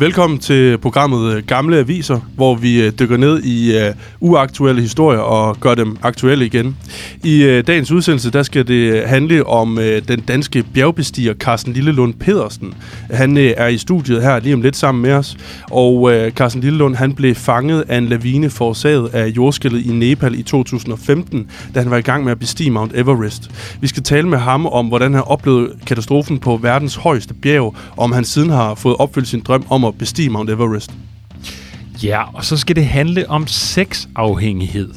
Velkommen til programmet øh, Gamle Aviser, hvor vi øh, dykker ned i uh, uaktuelle historier og gør dem aktuelle igen. I uh, dagens udsendelse der skal det handle om uh, den danske bjergbestiger Carsten Lillelund Pedersen. Han uh, er i studiet her lige om lidt sammen med os, og uh, Carsten Lillelund han blev fanget af en lavine forårsaget af jordskælvet i Nepal i 2015, da han var i gang med at bestige Mount Everest. Vi skal tale med ham om, hvordan han oplevede katastrofen på verdens højeste bjerg, og om han siden har fået opfyldt sin drøm om at bestige Mount Everest. Ja, og så skal det handle om sexafhængighed.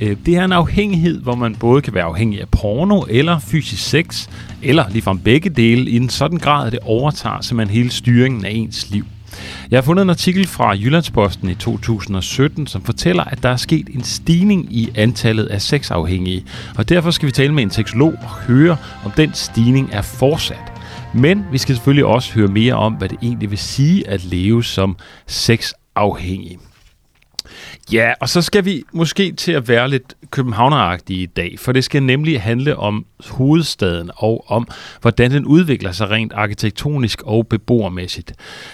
Øh, det er en afhængighed, hvor man både kan være afhængig af porno eller fysisk sex, eller ligefrem begge dele, i en sådan grad, at det overtager simpelthen hele styringen af ens liv. Jeg har fundet en artikel fra Jyllandsposten i 2017, som fortæller, at der er sket en stigning i antallet af sexafhængige. Og derfor skal vi tale med en seksolog og høre, om den stigning er fortsat. Men vi skal selvfølgelig også høre mere om, hvad det egentlig vil sige at leve som sexafhængig. Ja, og så skal vi måske til at være lidt københavneragtige i dag, for det skal nemlig handle om hovedstaden og om, hvordan den udvikler sig rent arkitektonisk og beboermæssigt.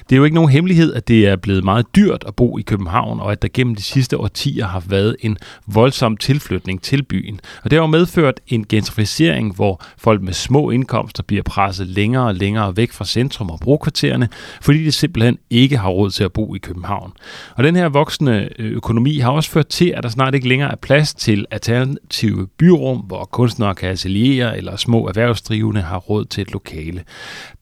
Det er jo ikke nogen hemmelighed, at det er blevet meget dyrt at bo i København, og at der gennem de sidste årtier har været en voldsom tilflytning til byen. Og det har jo medført en gentrificering, hvor folk med små indkomster bliver presset længere og længere væk fra centrum og brokvartererne, fordi de simpelthen ikke har råd til at bo i København. Og den her voksende økonomi har også ført til, at der snart ikke længere er plads til alternative byrum, hvor kunstnere kan ateliere eller små erhvervsdrivende har råd til et lokale.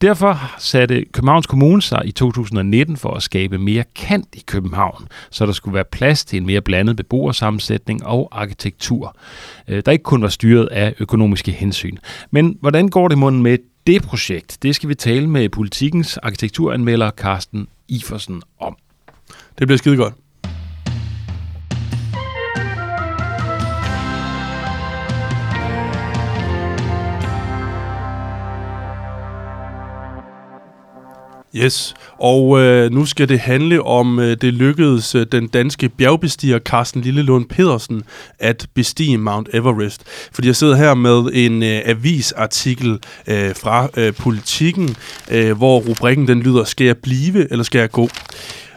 Derfor satte Københavns Kommune sig i 2019 for at skabe mere kant i København, så der skulle være plads til en mere blandet beboersammensætning og arkitektur, øh, der ikke kun var styret af økonomiske hensyn. Men hvordan går det munden med det projekt? Det skal vi tale med politikens arkitekturanmelder Carsten Iversen om. Det bliver skide godt. Yes, og øh, nu skal det handle om, øh, det lykkedes øh, den danske bjergbestiger Carsten Lillelund Pedersen at bestige Mount Everest. Fordi jeg sidder her med en øh, avisartikel øh, fra øh, Politiken, øh, hvor rubrikken den lyder, skal jeg blive, eller skal jeg gå?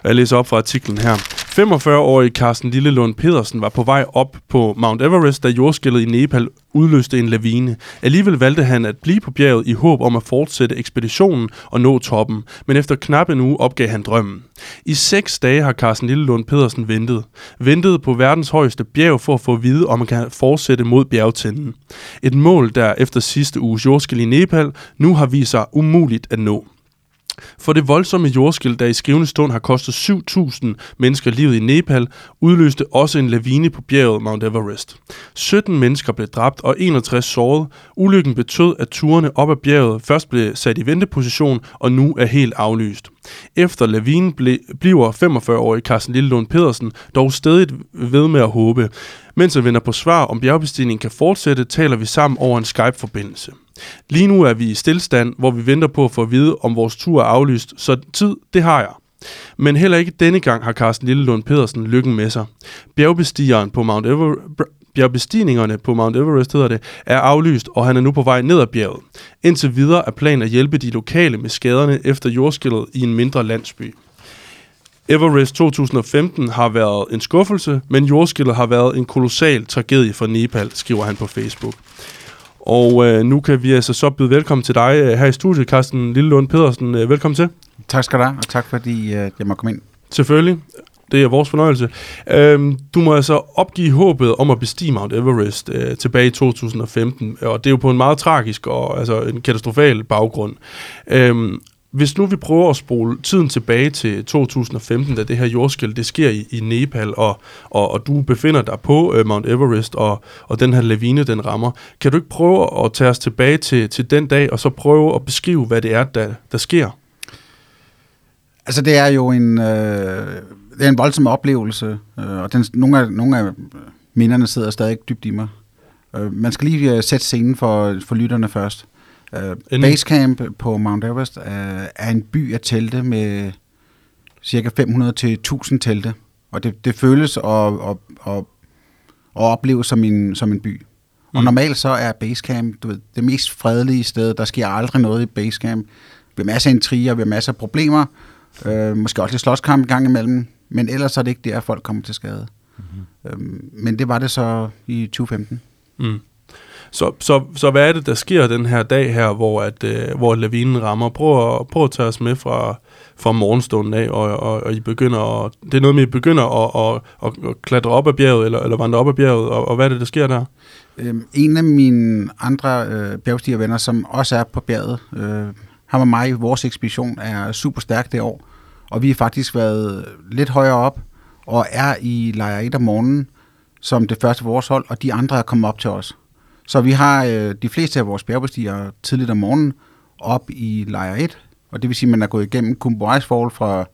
Jeg læser op fra artiklen her. 45-årige Carsten Lillelund Pedersen var på vej op på Mount Everest, da jordskælvet i Nepal udløste en lavine. Alligevel valgte han at blive på bjerget i håb om at fortsætte ekspeditionen og nå toppen, men efter knap en uge opgav han drømmen. I seks dage har Carsten Lillelund Pedersen ventet. Ventet på verdens højeste bjerg for at få at vide, om man kan fortsætte mod bjergtinden. Et mål, der efter sidste uges jordskæld i Nepal nu har vist sig umuligt at nå. For det voldsomme jordskæld, der i skrivende stund har kostet 7.000 mennesker livet i Nepal, udløste også en lavine på bjerget Mount Everest. 17 mennesker blev dræbt og 61 såret. Ulykken betød, at turene op ad bjerget først blev sat i venteposition og nu er helt aflyst. Efter lavinen ble, bliver 45-årige Carsten Lillelund Pedersen dog stadig ved med at håbe. Mens jeg vender på svar om bjergbestigningen kan fortsætte, taler vi sammen over en Skype-forbindelse. Lige nu er vi i stillstand, hvor vi venter på at få at vide, om vores tur er aflyst, så tid, det har jeg. Men heller ikke denne gang har Carsten Lillelund Pedersen lykken med sig. Bjergbestigeren på Mount Ever- bjergbestigningerne på Mount Everest hedder det, er aflyst, og han er nu på vej ned ad bjerget. Indtil videre er planen at hjælpe de lokale med skaderne efter jordskældet i en mindre landsby. Everest 2015 har været en skuffelse, men jordskældet har været en kolossal tragedie for Nepal, skriver han på Facebook. Og øh, nu kan vi altså så byde velkommen til dig øh, her i studiet, Carsten Lillelund Pedersen. Øh, velkommen til. Tak skal du have, og tak fordi øh, jeg må komme ind. Selvfølgelig. Det er vores fornøjelse. Øhm, du må altså opgive håbet om at bestige Mount Everest øh, tilbage i 2015, og det er jo på en meget tragisk og altså en katastrofal baggrund. Øhm, hvis nu vi prøver at spole tiden tilbage til 2015, da det her jordskæld det sker i, i Nepal, og, og, og du befinder dig på øh, Mount Everest, og, og den her lavine, den rammer, kan du ikke prøve at tage os tilbage til, til den dag, og så prøve at beskrive, hvad det er, der, der sker? Altså, det er jo en, øh, det er en voldsom oplevelse, øh, og den, nogle, af, nogle af minderne sidder stadig dybt i mig. Øh, man skal lige øh, sætte scenen for, for lytterne først. Øh. Basecamp på Mount Everest øh, er en by af telte med cirka 500 til 1000 telte. Og det, det føles og, og, og, og opleves som en, som en by. Og Mm. normalt så er Basecamp du ved, det mest fredelige sted. Der sker aldrig noget i Basecamp. Vi har masser af intriger, vi har masser af problemer. Øh, måske også lidt slåskamp en gang imellem. Men ellers er det ikke der, folk kommer til skade. Mm-hmm. Øhm, men det var det så i 2015. Mm. Så, så, så hvad er det, der sker den her dag her, hvor, at, øh, hvor lavinen rammer? Prøv at, prøv at tage os med fra, fra morgenstunden af, og, og, og I begynder at, det er noget med, at I begynder at, at, at, at klatre op ad bjerget, eller, eller vandre op ad bjerget, og, og hvad er det, der sker der? Øhm, en af mine andre øh, bjergstigervenner, som også er på bjerget, øh, ham og mig vores ekspedition, er super stærk det år. Og vi har faktisk været lidt højere op, og er i lejr 1 om morgenen, som det første vores hold, og de andre er kommet op til os. Så vi har øh, de fleste af vores bjergbestigere tidligt om morgenen op i lejr 1, og det vil sige, at man er gået igennem Kumbu Icefall fra,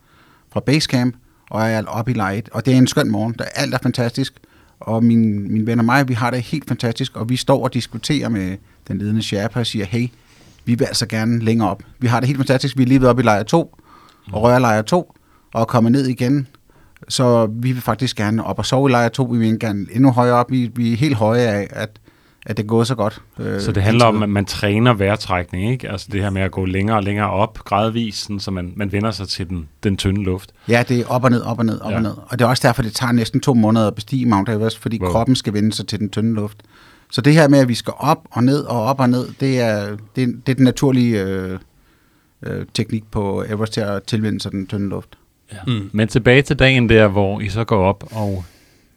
fra Basecamp, og er oppe i lejr 1. Og det er en skøn morgen, der alt er fantastisk, og min, min ven og mig, vi har det helt fantastisk, og vi står og diskuterer med den ledende Sherpa og siger, hey, vi vil altså gerne længere op. Vi har det helt fantastisk, vi er lige ved op i lejr 2, og rører lejr 2, og kommet ned igen. Så vi vil faktisk gerne op og sove i lejr 2, vi vil gerne endnu højere op. Vi, vi er helt høje af, at, at det går så godt. Øh, Så det handler om, at man træner vejrtrækning, ikke? Altså det her med at gå længere og længere op gradvist, så man, man vender sig til den, den tynde luft. Ja, det er op og ned, op og ned, op Ja. og ned. Og det er også derfor, det tager næsten to måneder at bestige Mount Everest, fordi Wow. kroppen skal vende sig til den tynde luft. Så det her med, at vi skal op og ned og op og ned, det er, det det er den naturlige øh, øh, teknik på Everest til at tilvende sig den tynde luft. Mm. Men tilbage til dagen der, hvor I så går op, og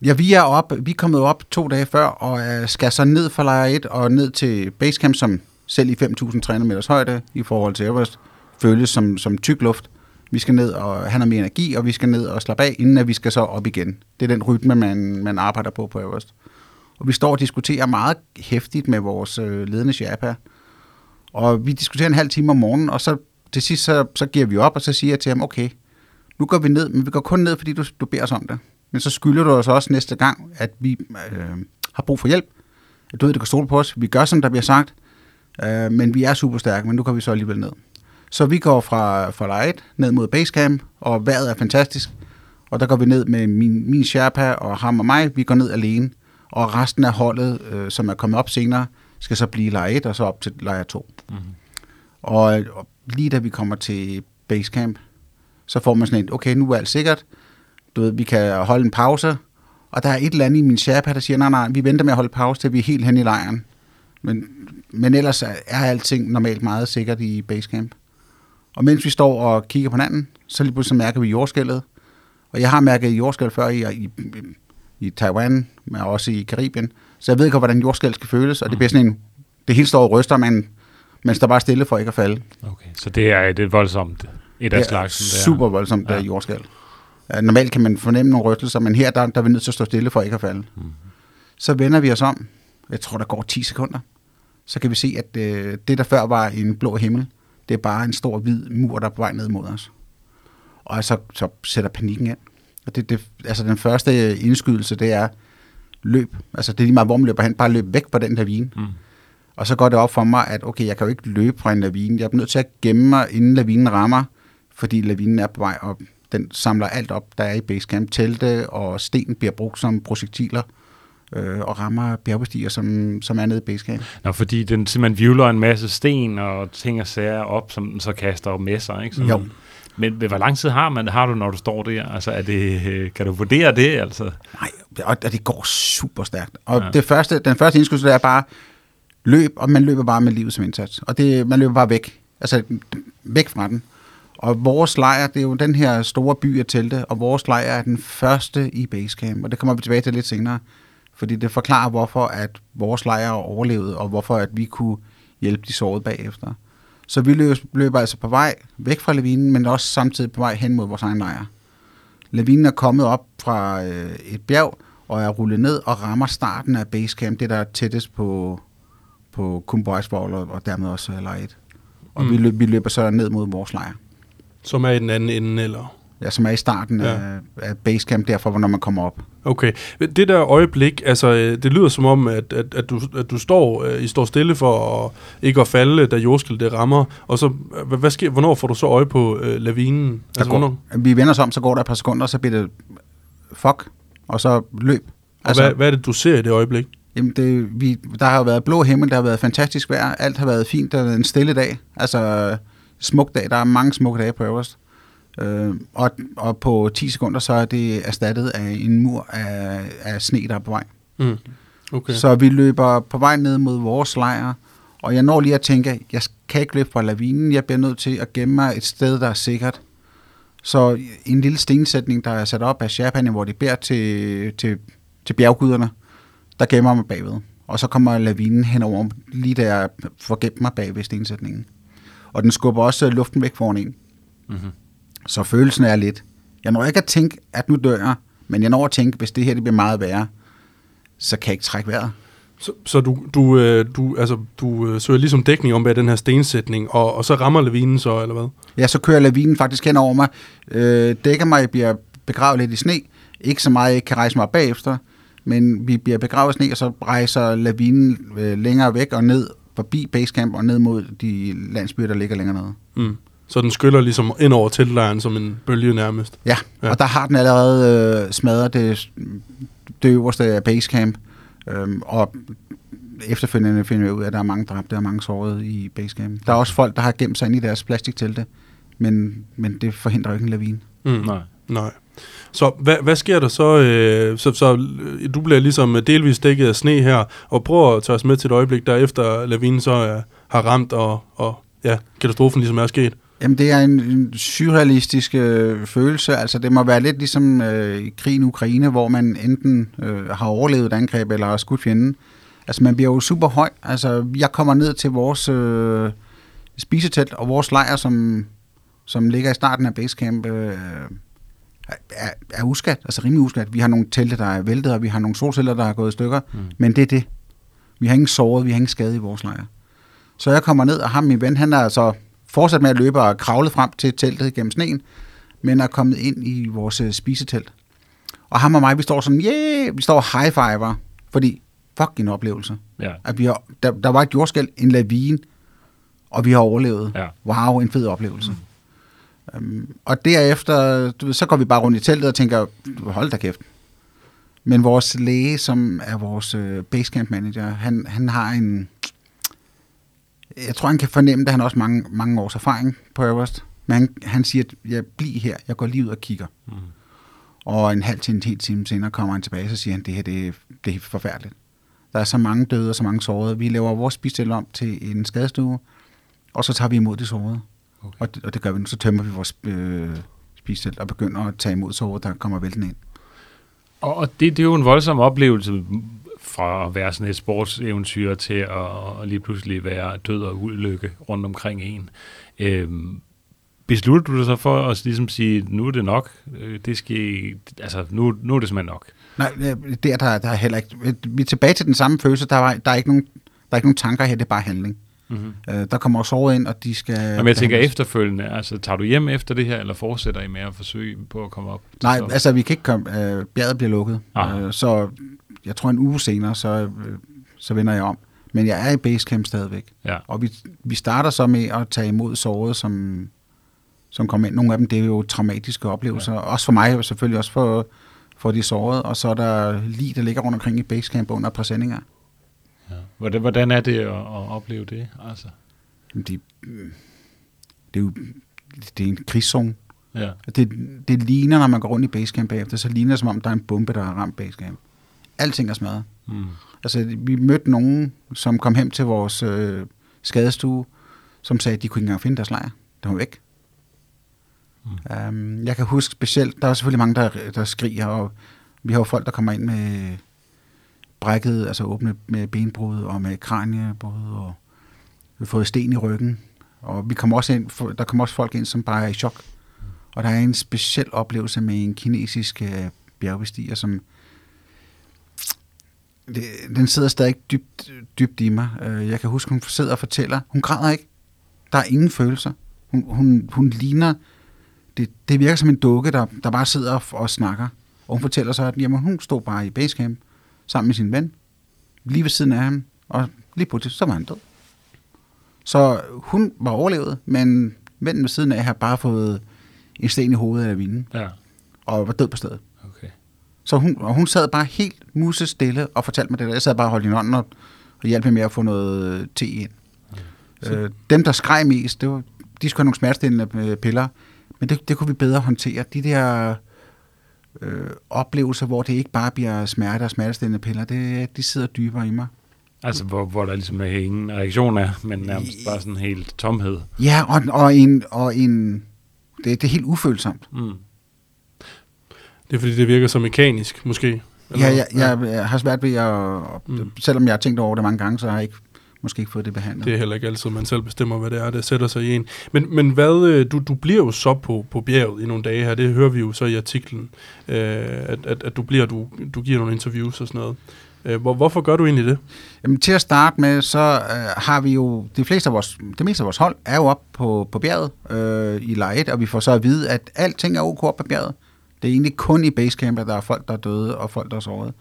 Ja, vi er op, vi er kommet op to dage før, og øh, skal så ned fra lejr 1 og ned til Basecamp, som selv i 5.300 meters højde i forhold til Everest, føles som, som tyk luft. Vi skal ned og have noget mere energi, og vi skal ned og slappe af, inden at vi skal så op igen. Det er den rytme, man, man arbejder på på Everest. Og vi står og diskuterer meget hæftigt med vores øh, ledende Sherpa. Og vi diskuterer en halv time om morgenen, og så til sidst så, så giver vi op, og så siger jeg til ham, okay, nu går vi ned, men vi går kun ned, fordi du, du beder os om det. Men så skylder du os også næste gang, at vi øh, har brug for hjælp. At du ved, du kan stole på os. Vi gør, som der bliver sagt. Øh, men vi er super stærke, men nu går vi så alligevel ned. Så vi går fra, fra 1 ned mod Basecamp, og vejret er fantastisk. Og der går vi ned med min, min Sherpa og ham og mig. Vi går ned alene. Og resten af holdet, øh, som er kommet op senere, skal så blive 1 og så op til lejr 2. Mhm. Og, og lige da vi kommer til Basecamp, så får man sådan et, okay, nu er alt sikkert. Du ved, vi kan holde en pause. Og der er et eller andet i min Sherpa, der siger, nej, nej, vi venter med at holde pause, til vi er helt hen i lejren. Men, men ellers er alting normalt meget sikkert i Basecamp. Og mens vi står og kigger på hinanden, så lige pludselig mærker vi jordskældet. Og jeg har mærket jordskælv før i, i, i Taiwan, men også i Karibien. Så jeg ved ikke, hvordan jordskæld skal føles. Og det bliver sådan en, det hele står og ryster, men står bare stille for ikke at falde. okay. så det er et, voldsomt et af Det er slagsen. super voldsomt, der Ja. jordskælv. Ja, normalt kan man fornemme nogle rystelser, men her der, der er vi nødt til at stå stille for ikke at falde. Mhm. Så vender vi os om. Jeg tror, der går 10 sekunder. Så kan vi se, at øh, det, der før var en blå himmel, det er bare en stor hvid mur, der er på vej ned mod os. Og så, så sætter panikken ind. Og det, det, altså den første indskydelse, det er løb. Altså det er lige meget, hvor man løber hen. Bare løb væk fra den lavine. Mm. Og så går det op for mig, at okay, jeg kan jo ikke løbe fra en lavine. Jeg er nødt til at gemme mig, inden lavinen rammer, fordi lavinen er på vej op. Den samler alt op, der er i basecamp. Telte og sten bliver brugt som projektiler øh, og rammer bjergbestiger, som, som er nede i basecamp. Nå, fordi den simpelthen vivler en masse sten og ting og sager op, som den så kaster op med sig, ikke? Så, Jo. Men hvor lang tid har man har du, når du står der? Altså, er det, øh, kan du vurdere det, altså? Nej, og, det går super stærkt. Og Ja. det første, den første indskydelse, er bare løb, og man løber bare med livet som indsats. Og det, man løber bare væk. Altså væk fra den. Og vores lejr, det er jo den her store by af telte, og vores lejr er den første i basecamp, og det kommer vi tilbage til lidt senere. Fordi det forklarer, hvorfor at vores lejr overlevede, og hvorfor at vi kunne hjælpe de sårede bagefter. Så vi løb, løber altså på vej væk fra lavinen, men også samtidig på vej hen mod vores egen lejr. Lavinen er kommet op fra øh, et bjerg, og er rullet ned og rammer starten af basecamp, det der er tættest på, på Kumboisvold og, og dermed også lejr 1. Og Mm. vi, løb, vi løber så ned mod vores lejr. Som er i den anden ende, eller? ja, som er i starten Ja. af, af basecamp, derfor når man kommer op. Okay. Det der øjeblik, altså, øh, det lyder som om, at, at, at, du, at du står, øh, I står stille for at, ikke at falde, da jordskælvet det rammer, og så, hvad, hvad sker, hvornår får du så øje på øh, lavinen? Der Altså, går, hvornår? vi vender os om, så går der et par sekunder, så bliver det fuck, og så løb. Og altså, hvad, hvad er det, du ser i det øjeblik? Jamen det, vi, der har jo været blå himmel, der har været fantastisk vejr, alt har været fint, der været en stille dag, altså smuk dag, der er mange smukke dage på Everest. Øh, og, og på 10 sekunder, så er det erstattet af en mur af, af sne, der er på vej. Mm. Okay. Så vi løber på vej ned mod vores lejr, og jeg når lige at tænke, jeg kan ikke løbe fra lavinen, jeg bliver nødt til at gemme mig et sted, der er sikkert. Så en lille stensætning, der er sat op af Sherpaerne, hvor de beder til, til, til bjergguderne, der gemmer mig bagved. Og så kommer lavinen henover, lige der jeg får gemt mig bag ved stensætningen. Og den skubber også luften væk foran en. Mm-hmm. Så følelsen er lidt. Jeg når ikke at tænke, at nu dør jeg, men jeg når at tænke, hvis det her det bliver meget værre, så kan jeg ikke trække vejret. Så, så du, du, øh, du, altså, du øh, søger ligesom dækning om bag den her stensætning, og, og så rammer lavinen så, eller hvad? Ja, så kører lavinen faktisk hen over mig, øh, dækker mig, jeg bliver begravet lidt i sne. Ikke så meget, jeg ikke kan rejse mig bagefter, men vi bliver begravet sne, og så rejser lavinen øh, længere væk og ned forbi basecamp og ned mod de landsbyer, der ligger længere nede. Mm. Så den skyller ligesom ind over teltlejren som en bølge nærmest. Ja, Ja. og der har den allerede øh, smadret det, det øverste af basecamp, øhm, og efterfølgende finder vi ud af, at der er mange dræbte og mange sårede i basecamp. Der er også folk, der har gemt sig ind i deres plastiktelte, men, men det forhindrer ikke en lavine. Mm. Nej. Nej. Så hvad, hvad sker der så? Øh, så, så øh, du bliver ligesom delvis dækket af sne her, og prøver at tage os med til et øjeblik, der efter lavinen så øh, har ramt, og, og ja, katastrofen ligesom er sket. Jamen, det er en, en surrealistisk øh, følelse. Altså, det må være lidt ligesom øh, i krigen i Ukraine, hvor man enten øh, har overlevet et angreb, eller har skudt fjenden. Altså, man bliver jo super høj. Altså, jeg kommer ned til vores øh, spisetelt og vores lejr, som, som ligger i starten af basecamp, øh, er, er uskat. Altså, rimelig uskat. Vi har nogle telte, der er væltet, og vi har nogle solceller, der er gået i stykker. Mm. Men det er det. Vi har ingen såret, vi har ingen skade i vores lejr. Så jeg kommer ned, og ham, min ven, han er altså fortsat med at løbe og kravlet frem til teltet gennem sneen, men er kommet ind i vores øh, spisetelt. Og ham og mig, vi står sådan, yeah, vi står high fiver, fordi fuck en oplevelse. Ja. At vi har, der, der var et jordskæld, en lavine, og vi har overlevet. Ja. Wow, en fed oplevelse. Mm. Um, og derefter, du ved, så går vi bare rundt i teltet og tænker, hold da kæft. Men vores læge, som er vores øh, basecamp manager, han, han har en... Jeg tror, han kan fornemme, at han har også mange, mange års erfaring på Everest. Men han, han siger, at jeg bliver her, jeg går lige ud og kigger. Mm. Og en halv til en hel time senere kommer han tilbage, så siger han, det her det, er- det er forfærdeligt. Der er så mange døde og så mange sårede. Vi laver vores spistel om til en skadestue, og så tager vi imod de sårede. Okay. Okay. Og, det, og det gør vi nu. Så tømmer vi vores øh, spistel og begynder at tage imod sårede, der kommer væltende ind. Og, og det, det er jo en voldsom oplevelse fra at være sådan et sportseventyr til at, at lige pludselig være død og ulykke rundt omkring en. Øhm, beslutter du dig så for at ligesom sige, nu er det nok, øh, det skal, altså nu, nu er det simpelthen nok? Nej, øh, der, der, der er heller ikke... Vi er tilbage til den samme følelse. Der er, der er, ikke, nogen, der er ikke nogen tanker her, det er bare handling. Mm-hmm. Øh, der kommer også sårede ind, og de skal... Jamen, jeg tænker efterfølgende, altså tager du hjem efter det her, eller fortsætter I med at forsøge på at komme op? Nej, toppen? altså vi kan ikke komme... Øh, bjerget bliver lukket. Ah. Øh, så jeg tror en uge senere, så, øh, så vender jeg om. Men jeg er i basecamp stadigvæk. Ja. Og vi, vi starter så med at tage imod sårede, som, som kommer ind. Nogle af dem, det er jo traumatiske oplevelser. Ja. Også for mig, og selvfølgelig også for, for de sårede. Og så er der lige, der ligger rundt omkring i basecamp under præsendinger. Ja. Hvordan, hvordan er det at, at opleve det? Altså? Jamen, De, mm, det er jo det er en krigszone. Ja. Det, det ligner, når man går rundt i basecamp bagefter, så ligner det, som om der er en bombe, der har ramt basecamp. Alting er smadret. Mm. Altså, vi mødte nogen, som kom hem til vores øh, skadestue, som sagde, at de kunne ikke engang finde deres lejr. Den var væk. Mm. Um, jeg kan huske specielt, der er selvfølgelig mange, der, der skriger, og vi har jo folk, der kommer ind med brækket, altså åbne med benbrud og med kraniebrud, og vi fået sten i ryggen. Og vi kom også ind, der kom også folk ind, som bare er i chok. Og der er en speciel oplevelse med en kinesisk øh, bjergbestiger, som det, den sidder stadig dybt, dybt i mig. Øh, jeg kan huske, hun sidder og fortæller. Hun græder ikke. Der er ingen følelser. Hun, hun, hun ligner det, det virker som en dukke, der, der bare sidder og, og snakker. Og hun fortæller så, at jamen, hun stod bare i basecamp sammen med sin ven, lige ved siden af ham, og lige pludselig, så var han død. Så hun var overlevet, men vennen ved siden af har bare fået en sten i hovedet af vinden, Ja, og var død på stedet. okay. Så hun, og hun sad bare helt musestille og fortalte mig det der. Jeg sad bare og holdt hende hånden og, og hjalp hende med at få noget te ind. Øh, dem, der skreg mest, det var, de skulle have nogle smertestillende øh, piller, men det, det kunne vi bedre håndtere. De der øh, oplevelser, hvor det ikke bare bliver smerte og smertestillende piller, det, de sidder dybere i mig. Altså, hvor, hvor der ligesom er ingen reaktion er, men nærmest bare sådan helt tomhed. Ja, og, og en, og en det, det er helt ufølsomt. Mm. Det er fordi, det virker så mekanisk, måske. Ja, jeg, jeg, jeg har svært ved at, mm. selvom jeg har tænkt over det mange gange, så har jeg ikke, måske ikke fået det behandlet. Det er heller ikke altid, man selv bestemmer, hvad det er, der sætter sig i en. Men, men hvad, øh, du, du bliver jo så på, på bjerget i nogle dage her, det hører vi jo så i artiklen, øh, at, at, at du bliver, du, du giver nogle interviews og sådan noget. Øh, hvor, hvorfor gør du egentlig det? Jamen, til at starte med, så øh, har vi jo, de fleste af vores, det meste af vores hold er jo op på, på bjerget øh, i leje 1, og vi får så at vide, at alting er ok op på bjerget. Det er egentlig kun i basecamp, at der er folk, der er døde, og folk, der er såret.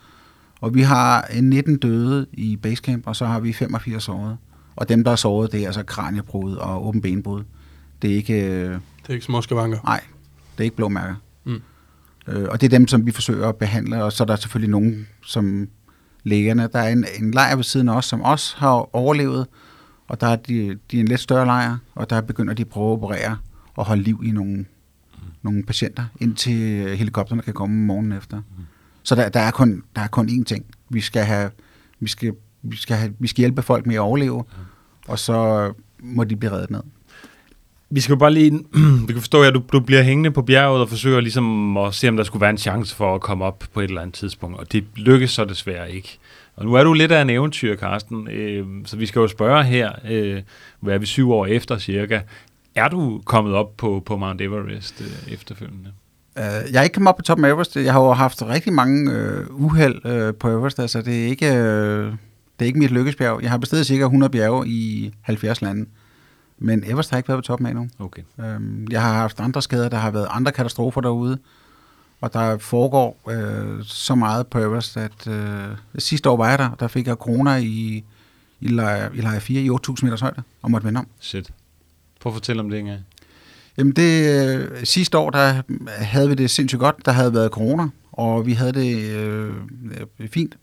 Og vi har en 19 døde i basecamp, og så har vi 85 såret. Og dem, der er såret, det er altså kraniebrud og åben benbrud. Det er ikke, øh, Det er ikke små skavanker. nej, det er ikke blå mærker. Mm. Øh, og det er dem, som vi forsøger at behandle, og så er der selvfølgelig nogen, som lægerne. Der er en, en lejr ved siden af os, som også har overlevet, og der er de, de er en lidt større lejr, og der begynder de at prøve at operere og holde liv i nogle, mm. nogle patienter, indtil helikopterne kan komme morgenen efter. Mm. Så der, der, er kun, der er kun én ting. Vi skal, have, vi, skal, vi, skal have, vi skal hjælpe folk med at overleve, og så må de blive reddet ned. Vi skal jo bare lige... vi kan forstå, at du, du bliver hængende på bjerget og forsøger ligesom at se, om der skulle være en chance for at komme op på et eller andet tidspunkt. Og det lykkes så desværre ikke. Og nu er du lidt af en eventyr, Karsten. Øh, så vi skal jo spørge her, øh, hvad er vi syv år efter cirka? Er du kommet op på, på Mount Everest øh, efterfølgende? Uh, jeg er ikke kommet op på toppen af Everest. Jeg har jo haft rigtig mange uh, uheld uh, på Everest. Altså, det er ikke, uh, det er ikke mit lykkesbjerg. Jeg har bestedet cirka 100 bjerge i 70 lande. Men Everest har ikke været på toppen af endnu. Okay. Um, jeg har haft andre skader, der har været andre katastrofer derude. Og der foregår uh, så meget på Everest, at uh, sidste år var jeg der, og der fik jeg corona i, i, lejr, i lejr 4 i 8.000 meters højde, og måtte vende om. Shit. Prøv at fortælle om det, Inge. Jamen det øh, sidste år, der havde vi det sindssygt godt. Der havde været corona, og vi havde det øh, fint.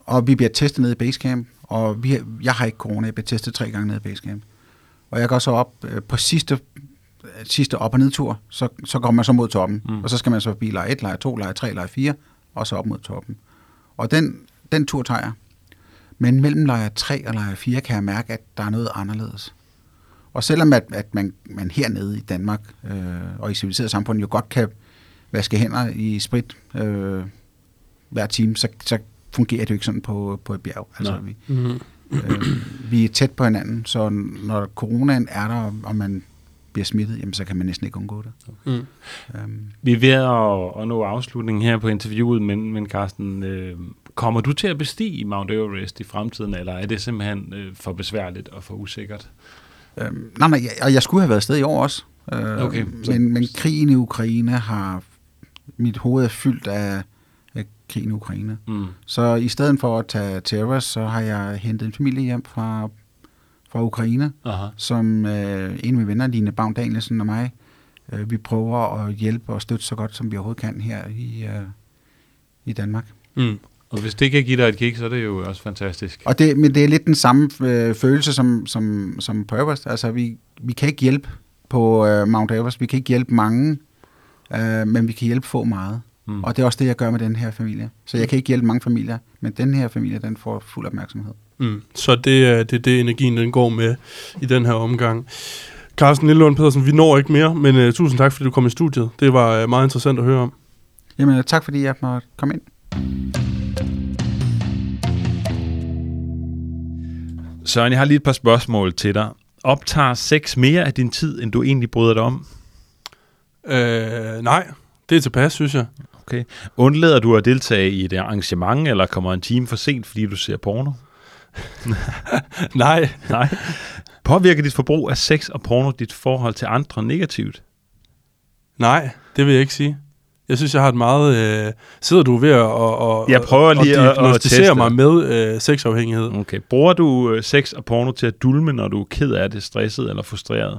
Og vi bliver testet nede i Basecamp, og vi, jeg har ikke corona, jeg bliver testet tre gange nede i Basecamp. Og jeg går så op øh, på sidste, sidste op- og nedtur, så, så går man så mod toppen. Mm. Og så skal man så forbi lejr 1, lejr 2, lejr 3, lejr 4, og så op mod toppen. Og den, den tur tager jeg. Men mellem lejr 3 og lejr 4 kan jeg mærke, at der er noget anderledes. Og selvom at, at man, man hernede i Danmark øh, og i civiliseret samfund jo godt kan vaske hænder i sprit øh, hver time, så, så fungerer det jo ikke sådan på, på et bjerg. Altså, Nej. vi, Mm. øh, vi er tæt på hinanden, så når coronaen er der, og man bliver smittet, jamen, så kan man næsten ikke undgå det. Mm. Øhm, Vi er ved at, at nå afslutningen her på interviewet, men, men Carsten, øh, kommer du til at bestige Mount Everest i fremtiden, eller er det simpelthen øh, for besværligt og for usikkert? Øhm, nej, nej, jeg, og jeg skulle have været afsted i år også. Øh, Okay, så- men, men krigen i Ukraine har... Mit hoved er fyldt af, af krigen i Ukraine. Mm. Så i stedet for at tage Everest, så har jeg hentet en familie hjem fra, fra Ukraine, Aha. som øh, en af mine venner, Line Bavn Danielsen og mig, øh, vi prøver at hjælpe og støtte så godt, som vi overhovedet kan her i, øh, i Danmark. Mm. Og hvis det kan give dig et kick, så er det jo også fantastisk. Og det, men det er lidt den samme øh, følelse som, som, som på Everest. Altså, vi, vi kan ikke hjælpe på øh, Mount Everest. Vi kan ikke hjælpe mange, øh, men vi kan hjælpe få meget. Mm. Og det er også det, jeg gør med den her familie. Så jeg kan ikke hjælpe mange familier, men den her familie, den får fuld opmærksomhed. Mm. Så det er det, er det, energien den går med i den her omgang. Carsten Lillelund Pedersen, vi når ikke mere, men uh, tusind tak, fordi du kom i studiet. Det var uh, meget interessant at høre om. Jamen, tak fordi jeg måtte komme ind. Søren, jeg har lige et par spørgsmål til dig. Optager sex mere af din tid, end du egentlig bryder dig om? Uh, nej, det er tilpas, synes jeg. Okay. Undlader du at deltage i et arrangement, eller kommer en time for sent, fordi du ser porno? Nej, Nej. Påvirker dit forbrug af sex og porno dit forhold til andre negativt? Nej, det vil jeg ikke sige. Jeg synes, jeg har et meget... Øh, sidder du ved at og, Jeg prøver lige at- at diagnostisere teste. mig med øh, sexafhængighed? Okay. Bruger du øh, sex og porno til at dulme, når du er ked af det, stresset eller frustreret?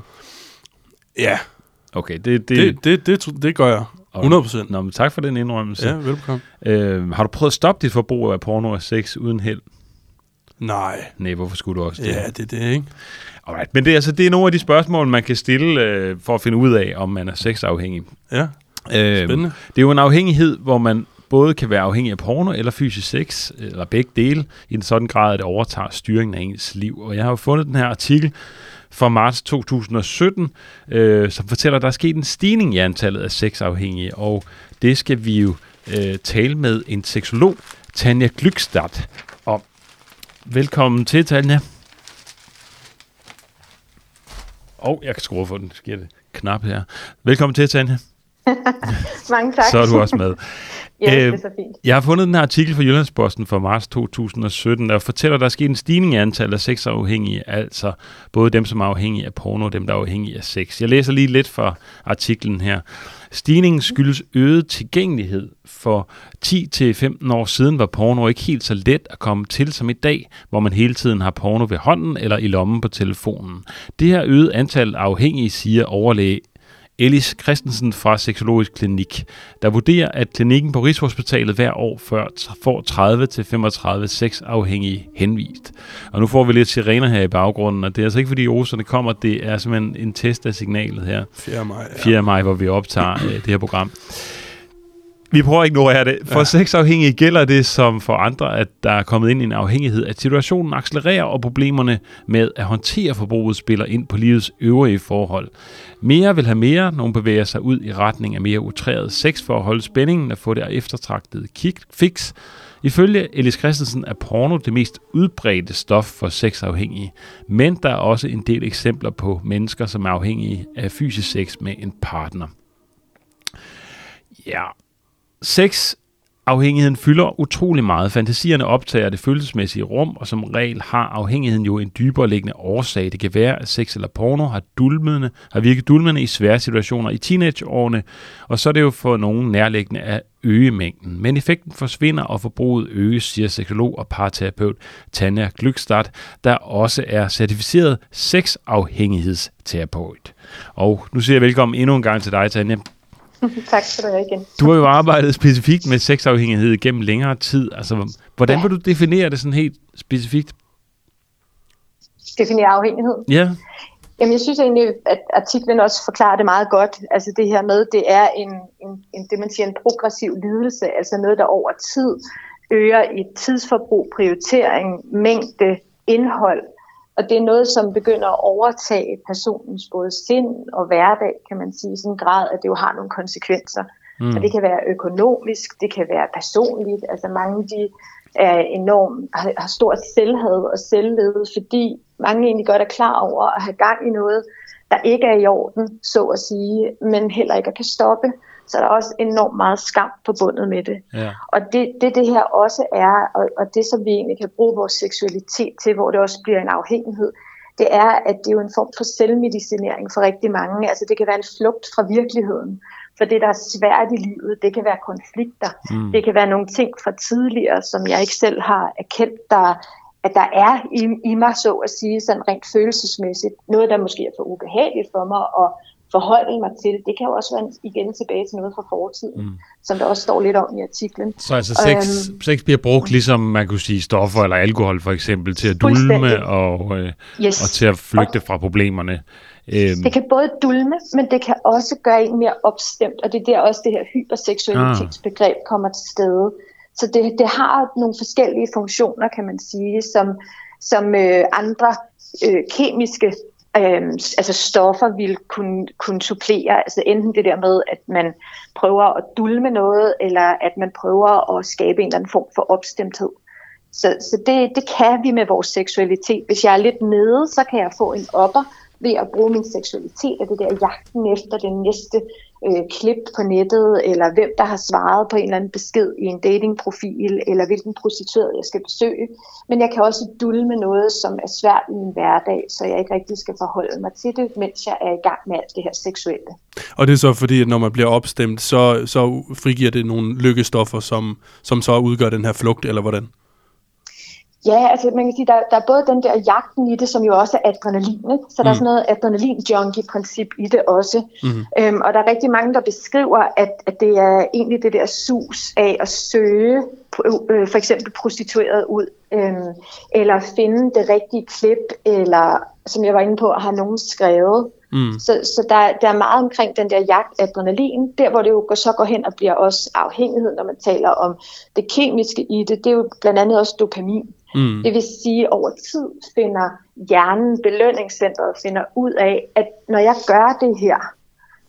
Ja, Okay, det... det, det, det, det, det, det gør jeg. 100 procent. Nå, men tak for den indrømmelse. Ja, velkommen. Øh, har du prøvet at stoppe dit forbrug af porno og sex uden held? Nej. Nej, hvorfor skulle du også det? Ja, det er det, ikke? Alright. Men det er, altså, det er nogle af de spørgsmål, man kan stille øh, for at finde ud af, om man er sexafhængig. Ja, Øh, spændende. det er jo en afhængighed, hvor man både kan være afhængig af porno eller fysisk sex, eller begge dele, i en sådan grad, at det overtager styringen af ens liv. Og jeg har jo fundet den her artikel fra marts 2017, øh, som fortæller, at der er sket en stigning i antallet af sexafhængige, og det skal vi jo øh, tale med en seksolog, Tanja Glykstad, om. Velkommen til, Tanja. Og jeg kan skrue for den, sker det knap her. Velkommen til, Tanja. Mange tak. Så er du også med. ja, det er så fint. Jeg har fundet den her artikel fra Jyllandsposten fra marts 2017, der fortæller, at der er sket en stigning i antallet af sexafhængige, altså både dem, som er afhængige af porno, og dem, der er afhængige af sex. Jeg læser lige lidt fra artiklen her. Stigningen skyldes øget tilgængelighed. For 10-15 år siden var porno ikke helt så let at komme til som i dag, hvor man hele tiden har porno ved hånden eller i lommen på telefonen. Det her øget antal af afhængige, siger overlæge Ellis Christensen fra Seksologisk Klinik, der vurderer, at klinikken på Rigshospitalet hver år før får 30-35 sexafhængige henvist. Og nu får vi lidt sirener her i baggrunden, og det er altså ikke fordi oserne kommer, det er simpelthen en test af signalet her. 4. maj. 4. maj, hvor vi optager øh, det her program. Vi prøver at ignorere det. For Ja. sexafhængige gælder det som for andre, at der er kommet ind i en afhængighed, at situationen accelererer, og problemerne med at håndtere forbruget spiller ind på livets øvrige forhold. Mere vil have mere. Nogle bevæger sig ud i retning af mere utræret sex for at holde spændingen og få det eftertragtede kick fix. Ifølge Elis Christensen er porno det mest udbredte stof for sexafhængige, men der er også en del eksempler på mennesker, som er afhængige af fysisk sex med en partner. Ja, sex afhængigheden fylder utrolig meget. Fantasierne optager det følelsesmæssige rum, og som regel har afhængigheden jo en dybere liggende årsag. Det kan være, at sex eller porno har, dulmende, har virket dulmende i svære situationer i teenageårene, og så er det jo for nogen nærliggende at øge mængden. Men effekten forsvinder, og forbruget øges, siger seksolog og parterapeut Tanja Glykstad, der også er certificeret sexafhængighedsterapeut. Og nu siger jeg velkommen endnu en gang til dig, Tanja. tak skal du have igen. Du har jo arbejdet specifikt med sexafhængighed gennem længere tid. Altså, hvordan Ja. vil du definere det sådan helt specifikt? Definere afhængighed. Ja, Jamen, jeg synes egentlig, at artiklen også forklarer det meget godt. Altså det her med, det er en, en, en det, man siger, en progressiv lidelse, altså noget, der over tid øger i tidsforbrug, prioritering, mængde, indhold. Og det er noget, som begynder at overtage personens både sind og hverdag, kan man sige, i sådan en grad, at det jo har nogle konsekvenser. Mm. Og det kan være økonomisk, det kan være personligt. Altså mange de er enormt, har, har stort selvhed og selvlede, fordi mange egentlig godt er klar over at have gang i noget, der ikke er i orden, så at sige, men heller ikke kan stoppe. Så der er også enormt meget skam forbundet med det. ja. Og det, det det her også er, og, og det som vi egentlig kan bruge vores seksualitet til, hvor det også bliver en afhængighed, det er, at det er jo en form for selvmedicinering for rigtig mange. Altså det kan være en flugt fra virkeligheden, for det, der er svært i livet. Det kan være konflikter. Mm. Det kan være nogle ting fra tidligere, som jeg ikke selv har erkendt, der, at der er i, i mig, så at sige, sådan rent følelsesmæssigt. Noget, der måske er for ubehageligt for mig at forholde mig til. Det kan jo også være igen tilbage til noget fra fortiden, mm. som der også står lidt om i artiklen. Så altså sex, Øhm. sex bliver brugt ligesom man kunne sige stoffer eller alkohol for eksempel til at dulme og, øh, Yes. og til at flygte fra problemerne. Øhm, Det kan både dulme, men det kan også gøre en mere opstemt, og det er der også det her hyperseksualitetsbegreb kommer til stede. Så det, det har nogle forskellige funktioner, kan man sige, som, som øh, andre øh, kemiske øh, altså stoffer vil kunne, kunne supplere. Altså enten det der med, at man prøver at dulme noget, eller at man prøver at skabe en eller anden form for opstemthed. Så, så det, det kan vi med vores seksualitet. Hvis jeg er lidt nede, så kan jeg få en opper ved at bruge min seksualitet, og det der jagten efter den næste øh, klip på nettet, eller hvem der har svaret på en eller anden besked i en datingprofil, eller hvilken prostitueret jeg skal besøge. Men jeg kan også dulme noget, som er svært i min hverdag, så jeg ikke rigtig skal forholde mig til det, mens jeg er i gang med alt det her seksuelle. Og det er så fordi, at når man bliver opstemt, så, så frigiver det nogle lykkestoffer, som, som så udgør den her flugt, eller hvordan? Ja, altså man kan sige, der, der er både den der jagten i det, som jo også er adrenalin, ikke? så mm. der er sådan noget adrenalin-junkie-princip i det også. Mm. Øhm, og der er rigtig mange, der beskriver, at, at det er egentlig det der sus af at søge øh, for eksempel prostitueret ud, øhm, eller finde det rigtige klip, eller som jeg var inde på, har nogen skrevet. Mm. Så, så der, der er meget omkring den der jagt adrenalin, der hvor det jo så går hen og bliver også afhængighed, når man taler om det kemiske i det, det er jo blandt andet også dopamin. Mm. Det vil sige, at over tid finder hjernen, belønningscentret, finder ud af, at når jeg gør det her,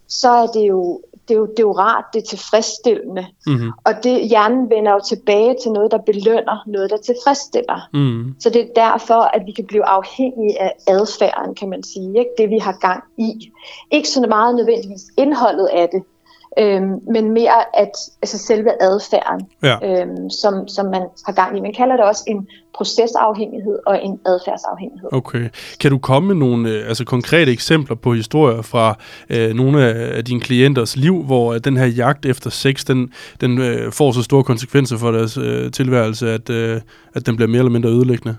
så er det jo, det er jo, det er jo rart, det er tilfredsstillende. Mm-hmm. Og det, hjernen vender jo tilbage til noget, der belønner, noget, der tilfredsstiller. Mm. Så det er derfor, at vi kan blive afhængige af adfærden, kan man sige. Ikke? Det, vi har gang i. Ikke så meget nødvendigvis indholdet af det, øhm, men mere at altså selve adfærden, ja. øhm, som, som man har gang i. Man kalder det også en procesafhængighed og en adfærdsafhængighed. Okay. Kan du komme med nogle øh, altså konkrete eksempler på historier fra øh, nogle af dine klienters liv, hvor den her jagt efter sex, den, den øh, får så store konsekvenser for deres øh, tilværelse, at, øh, at den bliver mere eller mindre ødelæggende?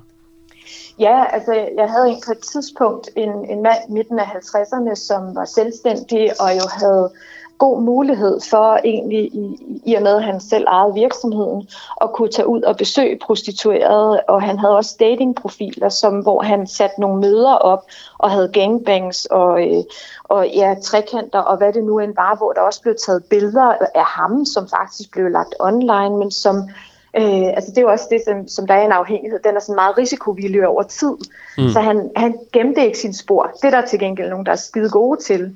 Ja, altså jeg havde en på et tidspunkt en, en mand midten af 50'erne, som var selvstændig og jo havde god mulighed for egentlig, i, i og med at han selv ejede virksomheden, at kunne tage ud og besøge prostituerede, og han havde også datingprofiler, som, hvor han satte nogle møder op, og havde gangbangs og, øh, og ja, trekanter, og hvad det nu end var, hvor der også blev taget billeder af ham, som faktisk blev lagt online, men som Øh, altså det er jo også det, som, som der er en afhængighed. Den er sådan meget risikovillig over tid. Mm. Så han, han gemte ikke sin spor. Det er der til gengæld nogen, der er skide gode til.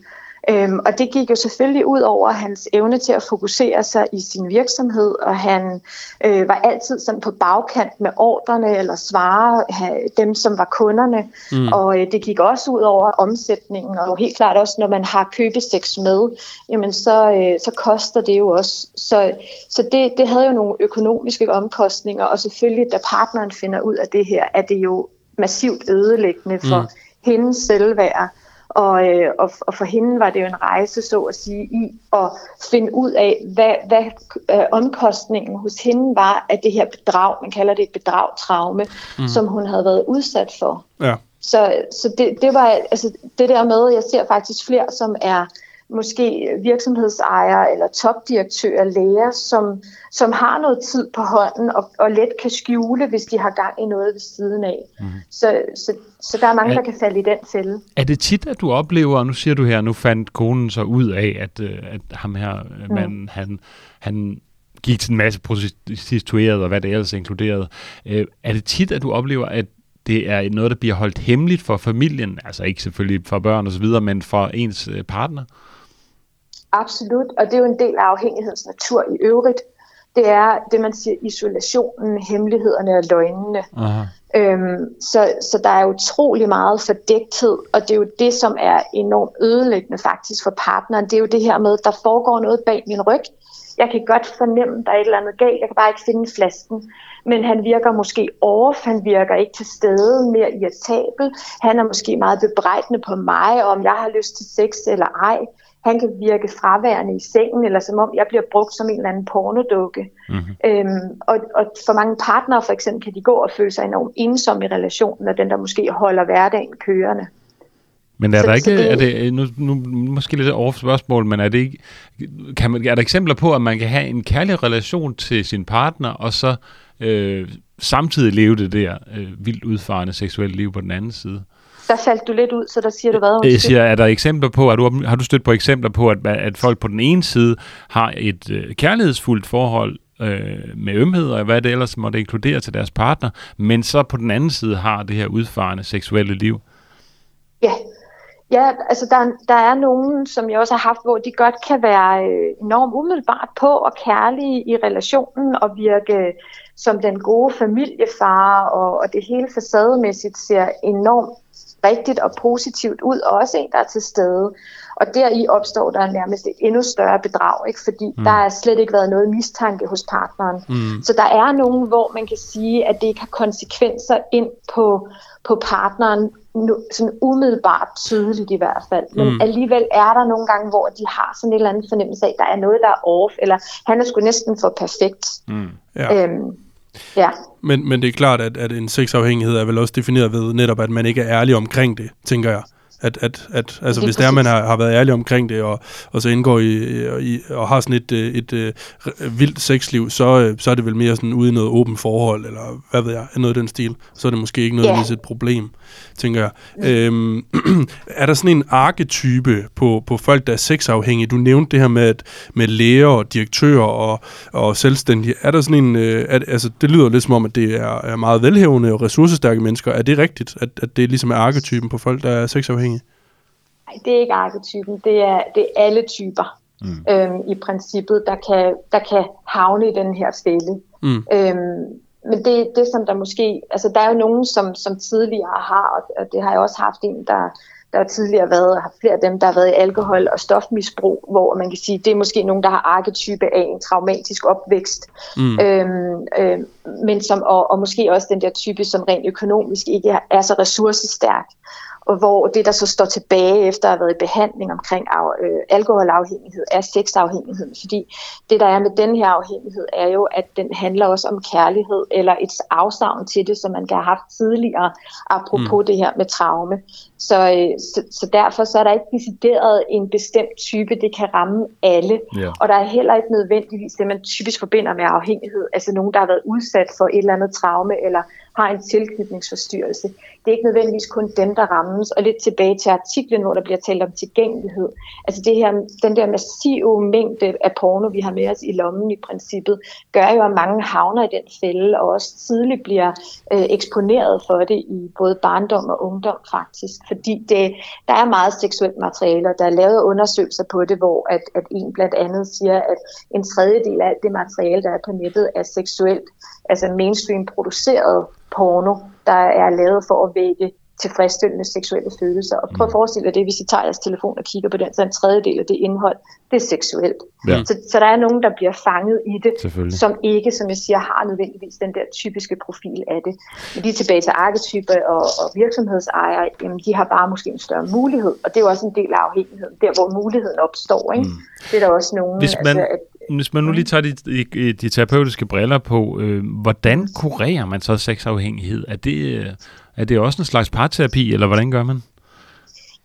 Øhm, og det gik jo selvfølgelig ud over hans evne til at fokusere sig i sin virksomhed, og han øh, var altid sådan på bagkant med ordrene eller svare dem, som var kunderne. Mm. Og øh, det gik også ud over omsætningen, og helt klart også, når man har købesex med, jamen så, øh, så koster det jo også. Så, så det, det havde jo nogle økonomiske omkostninger, og selvfølgelig, da partneren finder ud af det her, er det jo massivt ødelæggende for mm. hendes selvværd. Og, øh, og, og for hende var det jo en rejse, så at sige, i at finde ud af, hvad, hvad øh, omkostningen hos hende var af det her bedrag, man kalder det et bedragtraume, mm. som hun havde været udsat for. Ja. Så, så det, det var altså det der med, jeg ser faktisk flere, som er måske virksomhedsejere eller topdirektører, læger, som, som har noget tid på hånden og, og let kan skjule, hvis de har gang i noget ved siden af. Mm. Så, så, så der er mange, er, der kan falde i den fælde. Er det tit, at du oplever, og nu siger du her, nu fandt konen så ud af, at, øh, at ham her øh, mm. manden, han, han gik til en masse prostituerede og hvad det ellers inkluderede. Øh, er det tit, at du oplever, at det er noget, der bliver holdt hemmeligt for familien, altså ikke selvfølgelig for børn og så videre, men for ens partner? Absolut, og det er jo en del af afhængighedens natur i øvrigt. Det er det, man siger, isolationen, hemmelighederne og løgnene. Aha. Øhm, så, så der er utrolig meget fordægthed, og det er jo det, som er enormt ødelæggende faktisk for partneren. Det er jo det her med, der foregår noget bag min ryg. Jeg kan godt fornemme, at der er et eller andet galt. Jeg kan bare ikke finde flasken. Men han virker måske off, han virker ikke til stede, mere irritabel. Han er måske meget bebrejdende på mig, om jeg har lyst til sex eller ej han kan virke fraværende i sengen, eller som om jeg bliver brugt som en eller anden pornodukke. Mm-hmm. Øhm, og, og for mange partnere for eksempel kan de gå og føle sig enormt ensomme i relationen, og den der måske holder hverdagen kørende. Men er så, der ikke, det, er det, nu, nu måske lidt over spørgsmål, men er det ikke, kan man, er der eksempler på, at man kan have en kærlig relation til sin partner, og så øh, samtidig leve det der øh, vildt udfarende seksuelle liv på den anden side? der faldt du lidt ud, så der siger du hvad? Jeg siger, er der eksempler på, har du, har du stødt på eksempler på, at, at folk på den ene side har et øh, kærlighedsfuldt forhold øh, med ømhed og hvad det ellers måtte inkludere til deres partner, men så på den anden side har det her udfarende seksuelle liv? Ja, Ja, altså der, der er nogen, som jeg også har haft, hvor de godt kan være øh, enormt umiddelbart på og kærlige i relationen og virke som den gode familiefar, og, og det hele facademæssigt ser enormt rigtigt og positivt ud, og også en, der er til stede. Og deri opstår der nærmest et endnu større bedrag, ikke? fordi mm. der har slet ikke været noget mistanke hos partneren. Mm. Så der er nogen, hvor man kan sige, at det ikke har konsekvenser ind på, på partneren, sådan umiddelbart tydeligt i hvert fald. Men mm. alligevel er der nogle gange, hvor de har sådan en eller anden fornemmelse af, at der er noget, der er off, eller han er sgu næsten for perfekt. Mm. Ja. Øhm, ja. Men, men det er klart, at, at en sexafhængighed er vel også defineret ved netop, at man ikke er ærlig omkring det, tænker jeg. At, at, at altså, hvis det er, man har, har været ærlig omkring det, og, og så indgår i, i, og har sådan et, øh, et, et, et vildt sexliv, så, øh, så er det vel mere sådan ude i noget åbent forhold, eller hvad ved jeg, noget af den stil. Så er det måske ikke nødvendigvis yeah. et problem, tænker jeg. Mm. Øhm, er der sådan en arketype på, på folk, der er sexafhængige? Du nævnte det her med, at, med læger og direktører og, og selvstændige. Er der sådan en, øh, at, altså det lyder lidt som om, at det er, er meget velhævende og ressourcestærke mennesker. Er det rigtigt, at, at det ligesom er arketypen på folk, der er sexafhængige? Nej, det er ikke arketypen. Det er, det er alle typer mm. øhm, i princippet, der kan, der kan havne i den her fælde. Mm. Øhm, men det, det som der måske, altså der er jo nogen, som, som tidligere har, og det har jeg også haft en, der, der har tidligere været, har flere af dem, der har været i alkohol og stofmisbrug, hvor man kan sige, det er måske nogen, der har arketype af en traumatisk opvækst, mm. øhm, øhm, men som, og, og måske også den der type, som rent økonomisk ikke er, er så ressourcestærk og hvor det, der så står tilbage efter at have været i behandling omkring af, øh, alkoholafhængighed, er sexafhængighed. Fordi det, der er med den her afhængighed, er jo, at den handler også om kærlighed, eller et afsavn til det, som man kan have haft tidligere, apropos mm. det her med traume. Så, øh, så, så derfor så er der ikke decideret en bestemt type, det kan ramme alle. Yeah. Og der er heller ikke nødvendigvis det, man typisk forbinder med afhængighed, altså nogen, der har været udsat for et eller andet traume, eller har en tilknytningsforstyrrelse. Det er ikke nødvendigvis kun dem, der rammes. Og lidt tilbage til artiklen, hvor der bliver talt om tilgængelighed. Altså det her, den der massive mængde af porno, vi har med os i lommen i princippet, gør jo, at mange havner i den fælde, og også tidligt bliver øh, eksponeret for det i både barndom og ungdom faktisk. Fordi det, der er meget seksuelt materiale, og der er lavet undersøgelser på det, hvor at, at en blandt andet siger, at en tredjedel af alt det materiale, der er på nettet, er seksuelt, altså mainstream produceret porno, der er lavet for at vække tilfredsstillende seksuelle følelser. Og prøv at mm. forestille dig det, hvis I tager jeres telefon og kigger på den, så en tredjedel af det indhold, det er seksuelt. Ja. Så, så der er nogen, der bliver fanget i det, som ikke, som jeg siger, har nødvendigvis den der typiske profil af det. Men de er tilbage til arketyper og, og virksomhedsejere, jamen de har bare måske en større mulighed, og det er jo også en del af afhængigheden, der hvor muligheden opstår. Ikke? Mm. Det er der også nogen, hvis man, altså, at, hvis man nu lige tager de, de, de terapeutiske briller på, øh, hvordan kurerer man så sexafhængighed? Er det, øh, er det også en slags parterapi, eller hvordan gør man?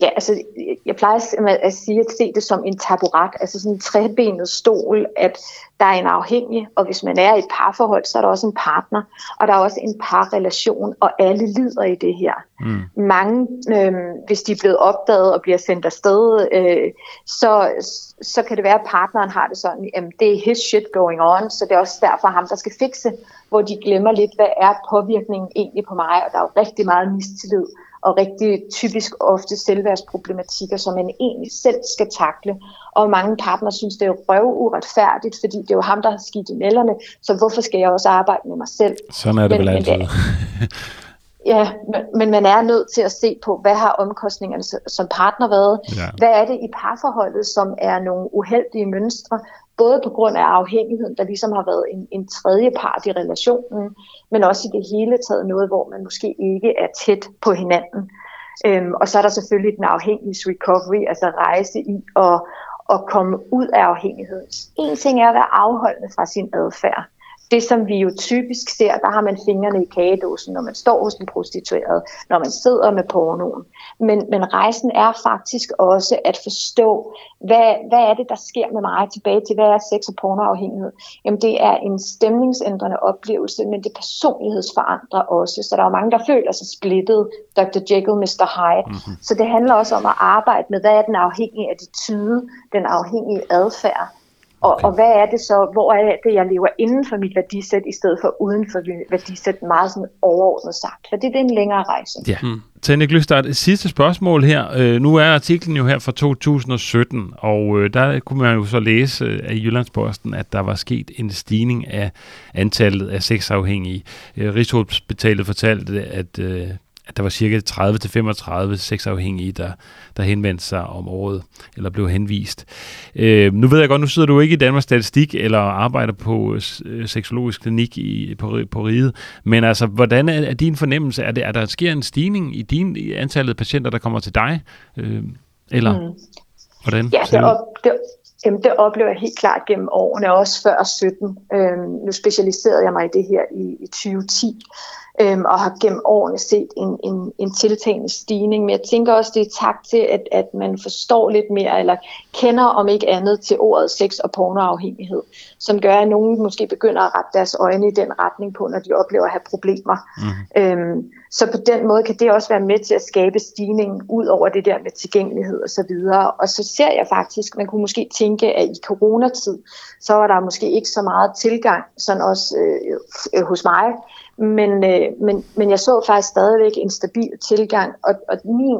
Ja, altså, jeg plejer at sige, at se det som en taburet, altså sådan en trebenet stol, at der er en afhængig, og hvis man er i et parforhold, så er der også en partner, og der er også en parrelation, og alle lider i det her. Mm. Mange, øh, hvis de er blevet opdaget og bliver sendt afsted, øh, så, så kan det være, at partneren har det sådan, at det er his shit going on, så det er også derfor ham, der skal fikse, hvor de glemmer lidt, hvad er påvirkningen egentlig på mig, og der er jo rigtig meget mistillid og rigtig typisk ofte selvværdsproblematikker, som man egentlig selv skal takle. Og mange partner synes, det er røv uretfærdigt, fordi det er jo ham, der har skidt i nælderne, så hvorfor skal jeg også arbejde med mig selv? Sådan er det men, vel altid. Ja, men, men man er nødt til at se på, hvad har omkostningerne som partner været? Ja. Hvad er det i parforholdet, som er nogle uheldige mønstre? Både på grund af afhængigheden, der ligesom har været en, en tredje part i relationen, men også i det hele taget noget, hvor man måske ikke er tæt på hinanden. Øhm, og så er der selvfølgelig den afhængigheds recovery, altså rejse i at, at komme ud af afhængigheden. En ting er at være afholdende fra sin adfærd det, som vi jo typisk ser, der har man fingrene i kagedåsen, når man står hos en prostitueret, når man sidder med pornoen. Men, men rejsen er faktisk også at forstå, hvad, hvad er det, der sker med mig tilbage til, hvad er sex og pornoafhængighed? Jamen det er en stemningsændrende oplevelse, men det personlighedsforandrer også. Så der er mange, der føler sig splittet, Dr. Jekyll, Mr. Hyde. Mm-hmm. Så det handler også om at arbejde med, hvad er den afhængige attitude, den afhængige adfærd, og, okay. og hvad er det så, hvor er det, jeg lever inden for mit værdisæt, i stedet for uden for mit værdisæt, meget sådan overordnet sagt. For det er en længere rejse. Ja. Mm. Tanja Glystad, et sidste spørgsmål her. Øh, nu er artiklen jo her fra 2017, og øh, der kunne man jo så læse øh, af Jyllandsposten, at der var sket en stigning af antallet af sexafhængige. Øh, Rigshospitalet fortalte, at øh, at der var cirka 30-35 sexafhængige, der, der henvendte sig om året, eller blev henvist. Øh, nu ved jeg godt, nu sidder du ikke i Danmarks Statistik, eller arbejder på øh, seksologisk klinik i, på, på riget, men altså, hvordan er, er din fornemmelse? Er, det, er der sker en stigning i din i antallet af patienter, der kommer til dig? Øh, eller mm. hvordan? Ja, det, op, det, Jamen, det oplever jeg helt klart gennem årene, også før 17. Øhm, nu specialiserede jeg mig i det her i, i 2010 øhm, og har gennem årene set en, en, en tiltagende stigning. Men jeg tænker også, det er tak til, at, at man forstår lidt mere, eller kender om ikke andet til ordet sex- og pornoafhængighed, som gør, at nogen måske begynder at rette deres øjne i den retning på, når de oplever at have problemer. Mm. Øhm, så på den måde kan det også være med til at skabe stigningen ud over det der med tilgængelighed og så videre. Og så ser jeg faktisk, man kunne måske tænke, at i coronatid, så var der måske ikke så meget tilgang, sådan også øh, øh, hos mig, men, øh, men, men jeg så faktisk stadigvæk en stabil tilgang, og, og min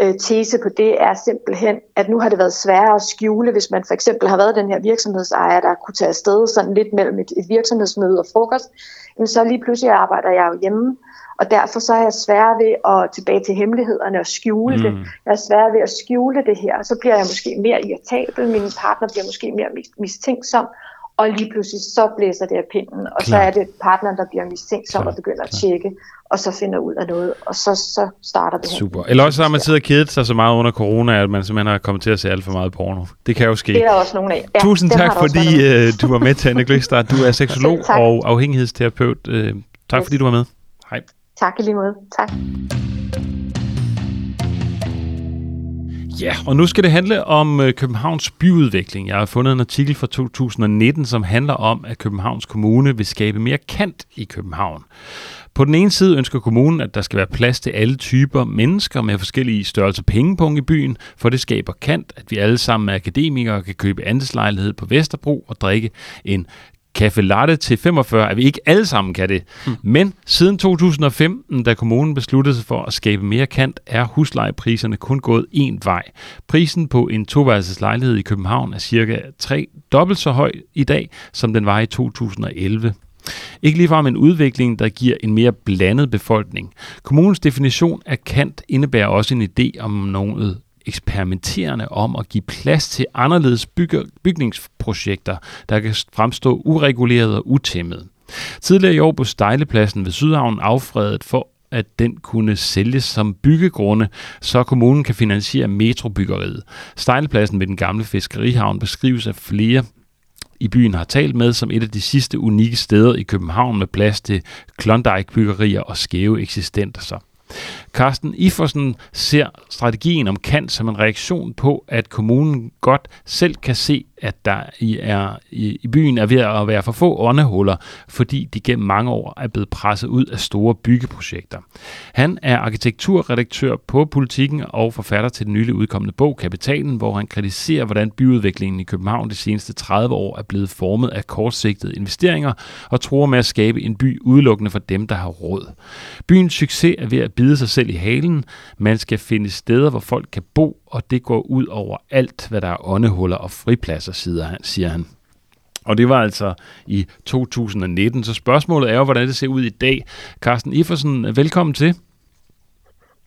øh, tese på det er simpelthen, at nu har det været sværere at skjule, hvis man for eksempel har været den her virksomhedsejer, der kunne tage afsted sådan lidt mellem et, et virksomhedsmøde og frokost, men så lige pludselig arbejder jeg jo hjemme, og derfor så er jeg svær ved at tilbage til hemmelighederne og skjule mm. det. Jeg er svær ved at skjule det her, og så bliver jeg måske mere irritabel, min partner bliver måske mere mistænksom, og lige pludselig så blæser det af pinden, og Klar. så er det partneren, der bliver mistænksom og begynder at tjekke, og så finder ud af noget, og så, så starter det Super. Eller også har man siddet og kedet sig så meget under corona, at man simpelthen har kommet til at se alt for meget porno. Det kan jo ske. Det er der også nogen af. Ja, Tusind tak, fordi uh, du var med til Anne Gløgstad. Du er seksolog og afhængighedsterapeut. Uh, tak, yes. fordi du var med. Hej. Tak i lige måde. Tak. Ja, og nu skal det handle om øh, Københavns byudvikling. Jeg har fundet en artikel fra 2019, som handler om, at Københavns Kommune vil skabe mere kant i København. På den ene side ønsker kommunen, at der skal være plads til alle typer mennesker med forskellige størrelser pengepunkt i byen, for det skaber kant, at vi alle sammen er akademikere kan købe andelslejlighed på Vesterbro og drikke en kaffe latte til 45, at vi ikke alle sammen kan det. Mm. Men siden 2015, da kommunen besluttede sig for at skabe mere kant, er huslejepriserne kun gået én vej. Prisen på en toværelses lejlighed i København er cirka tre dobbelt så høj i dag, som den var i 2011. Ikke ligefrem en udvikling, der giver en mere blandet befolkning. Kommunens definition af kant indebærer også en idé om noget eksperimenterende om at give plads til anderledes bygge, bygningsprojekter, der kan fremstå ureguleret og utæmmet. Tidligere i år blev Stejlepladsen ved Sydhavn affredet for at den kunne sælges som byggegrunde, så kommunen kan finansiere metrobyggeriet. Stejlepladsen ved den gamle fiskerihavn beskrives af flere i byen har talt med som et af de sidste unikke steder i København med plads til Klondike-byggerier og skæve eksistenser. Carsten Iforsen ser strategien om kant som en reaktion på, at kommunen godt selv kan se, at der i, er, i, i byen er ved at være for få åndehuller, fordi de gennem mange år er blevet presset ud af store byggeprojekter. Han er arkitekturredaktør på Politikken og forfatter til den nylig udkommende bog Kapitalen, hvor han kritiserer, hvordan byudviklingen i København de seneste 30 år er blevet formet af kortsigtede investeringer og tror med at skabe en by udelukkende for dem, der har råd. Byens succes er ved at bide sig selv i halen. Man skal finde steder, hvor folk kan bo, og det går ud over alt, hvad der er åndehuller og fripladser, siger han. Og det var altså i 2019. Så spørgsmålet er jo, hvordan det ser ud i dag. Carsten Ifersen, velkommen til.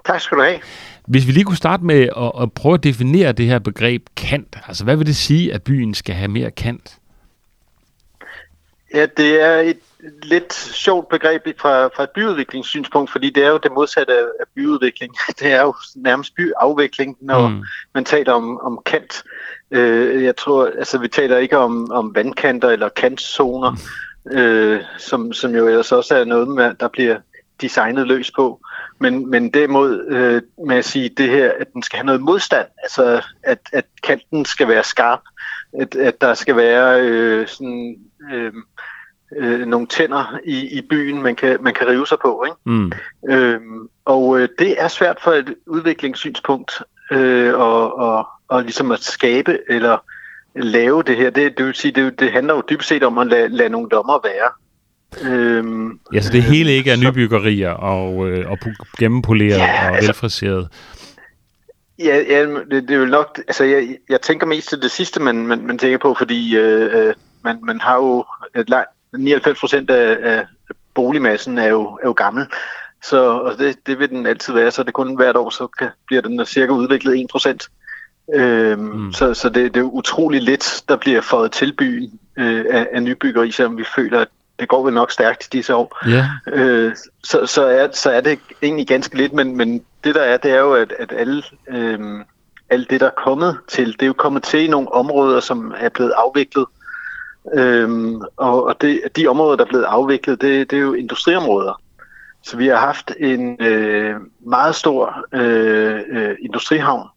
Tak skal du have. Hvis vi lige kunne starte med at, at prøve at definere det her begreb kant. Altså, hvad vil det sige, at byen skal have mere kant? Ja, det er et lidt sjovt begreb fra, fra et byudviklingssynspunkt, fordi det er jo det modsatte af byudvikling. Det er jo nærmest byafvikling, når mm. man taler om, om kant. Øh, jeg tror, altså vi taler ikke om, om vandkanter eller kantzoner, mm. øh, som, som jo ellers også er noget, med, der bliver designet løs på. Men, men derimod øh, med at sige det her, at den skal have noget modstand, altså at, at kanten skal være skarp, at, at der skal være øh, sådan... Øh, øh, nogle tænder i, i byen, man kan, man kan rive sig på. Ikke? Mm. Øhm, og øh, det er svært for et udviklingssynspunkt øh, og, og, og ligesom at skabe eller lave det her. Det, det vil sige, det, det handler jo dybest set om at lade, lade nogle dommer være. Øhm, ja, så det hele ikke er nybyggerier og, øh, og gennempoleret ja, og altså, velfriseret. Ja, ja det, det er jo nok, altså jeg, jeg tænker mest til det sidste, man, man, man tænker på, fordi øh, øh man, man har jo et langt, 99 procent af, af boligmassen er jo, er jo gammel. Så og det, det vil den altid være, så det kun hvert år, så kan, bliver den cirka udviklet 1%. Øhm, mm. Så, så det, det er utrolig lidt, der bliver fået til byen øh, af, af nybyggeri, selvom vi føler, at det går vel nok stærkt i disse år. Ja. Øh, så, så, er, så er det egentlig ganske lidt, men, men det der er, det er jo, at, at alle, øh, alt det, der er kommet til, det er jo kommet til i nogle områder, som er blevet afviklet. Øhm, og og det, de områder, der er blevet afviklet, det, det er jo industriområder. Så vi har haft en øh, meget stor øh, øh, industrihavn,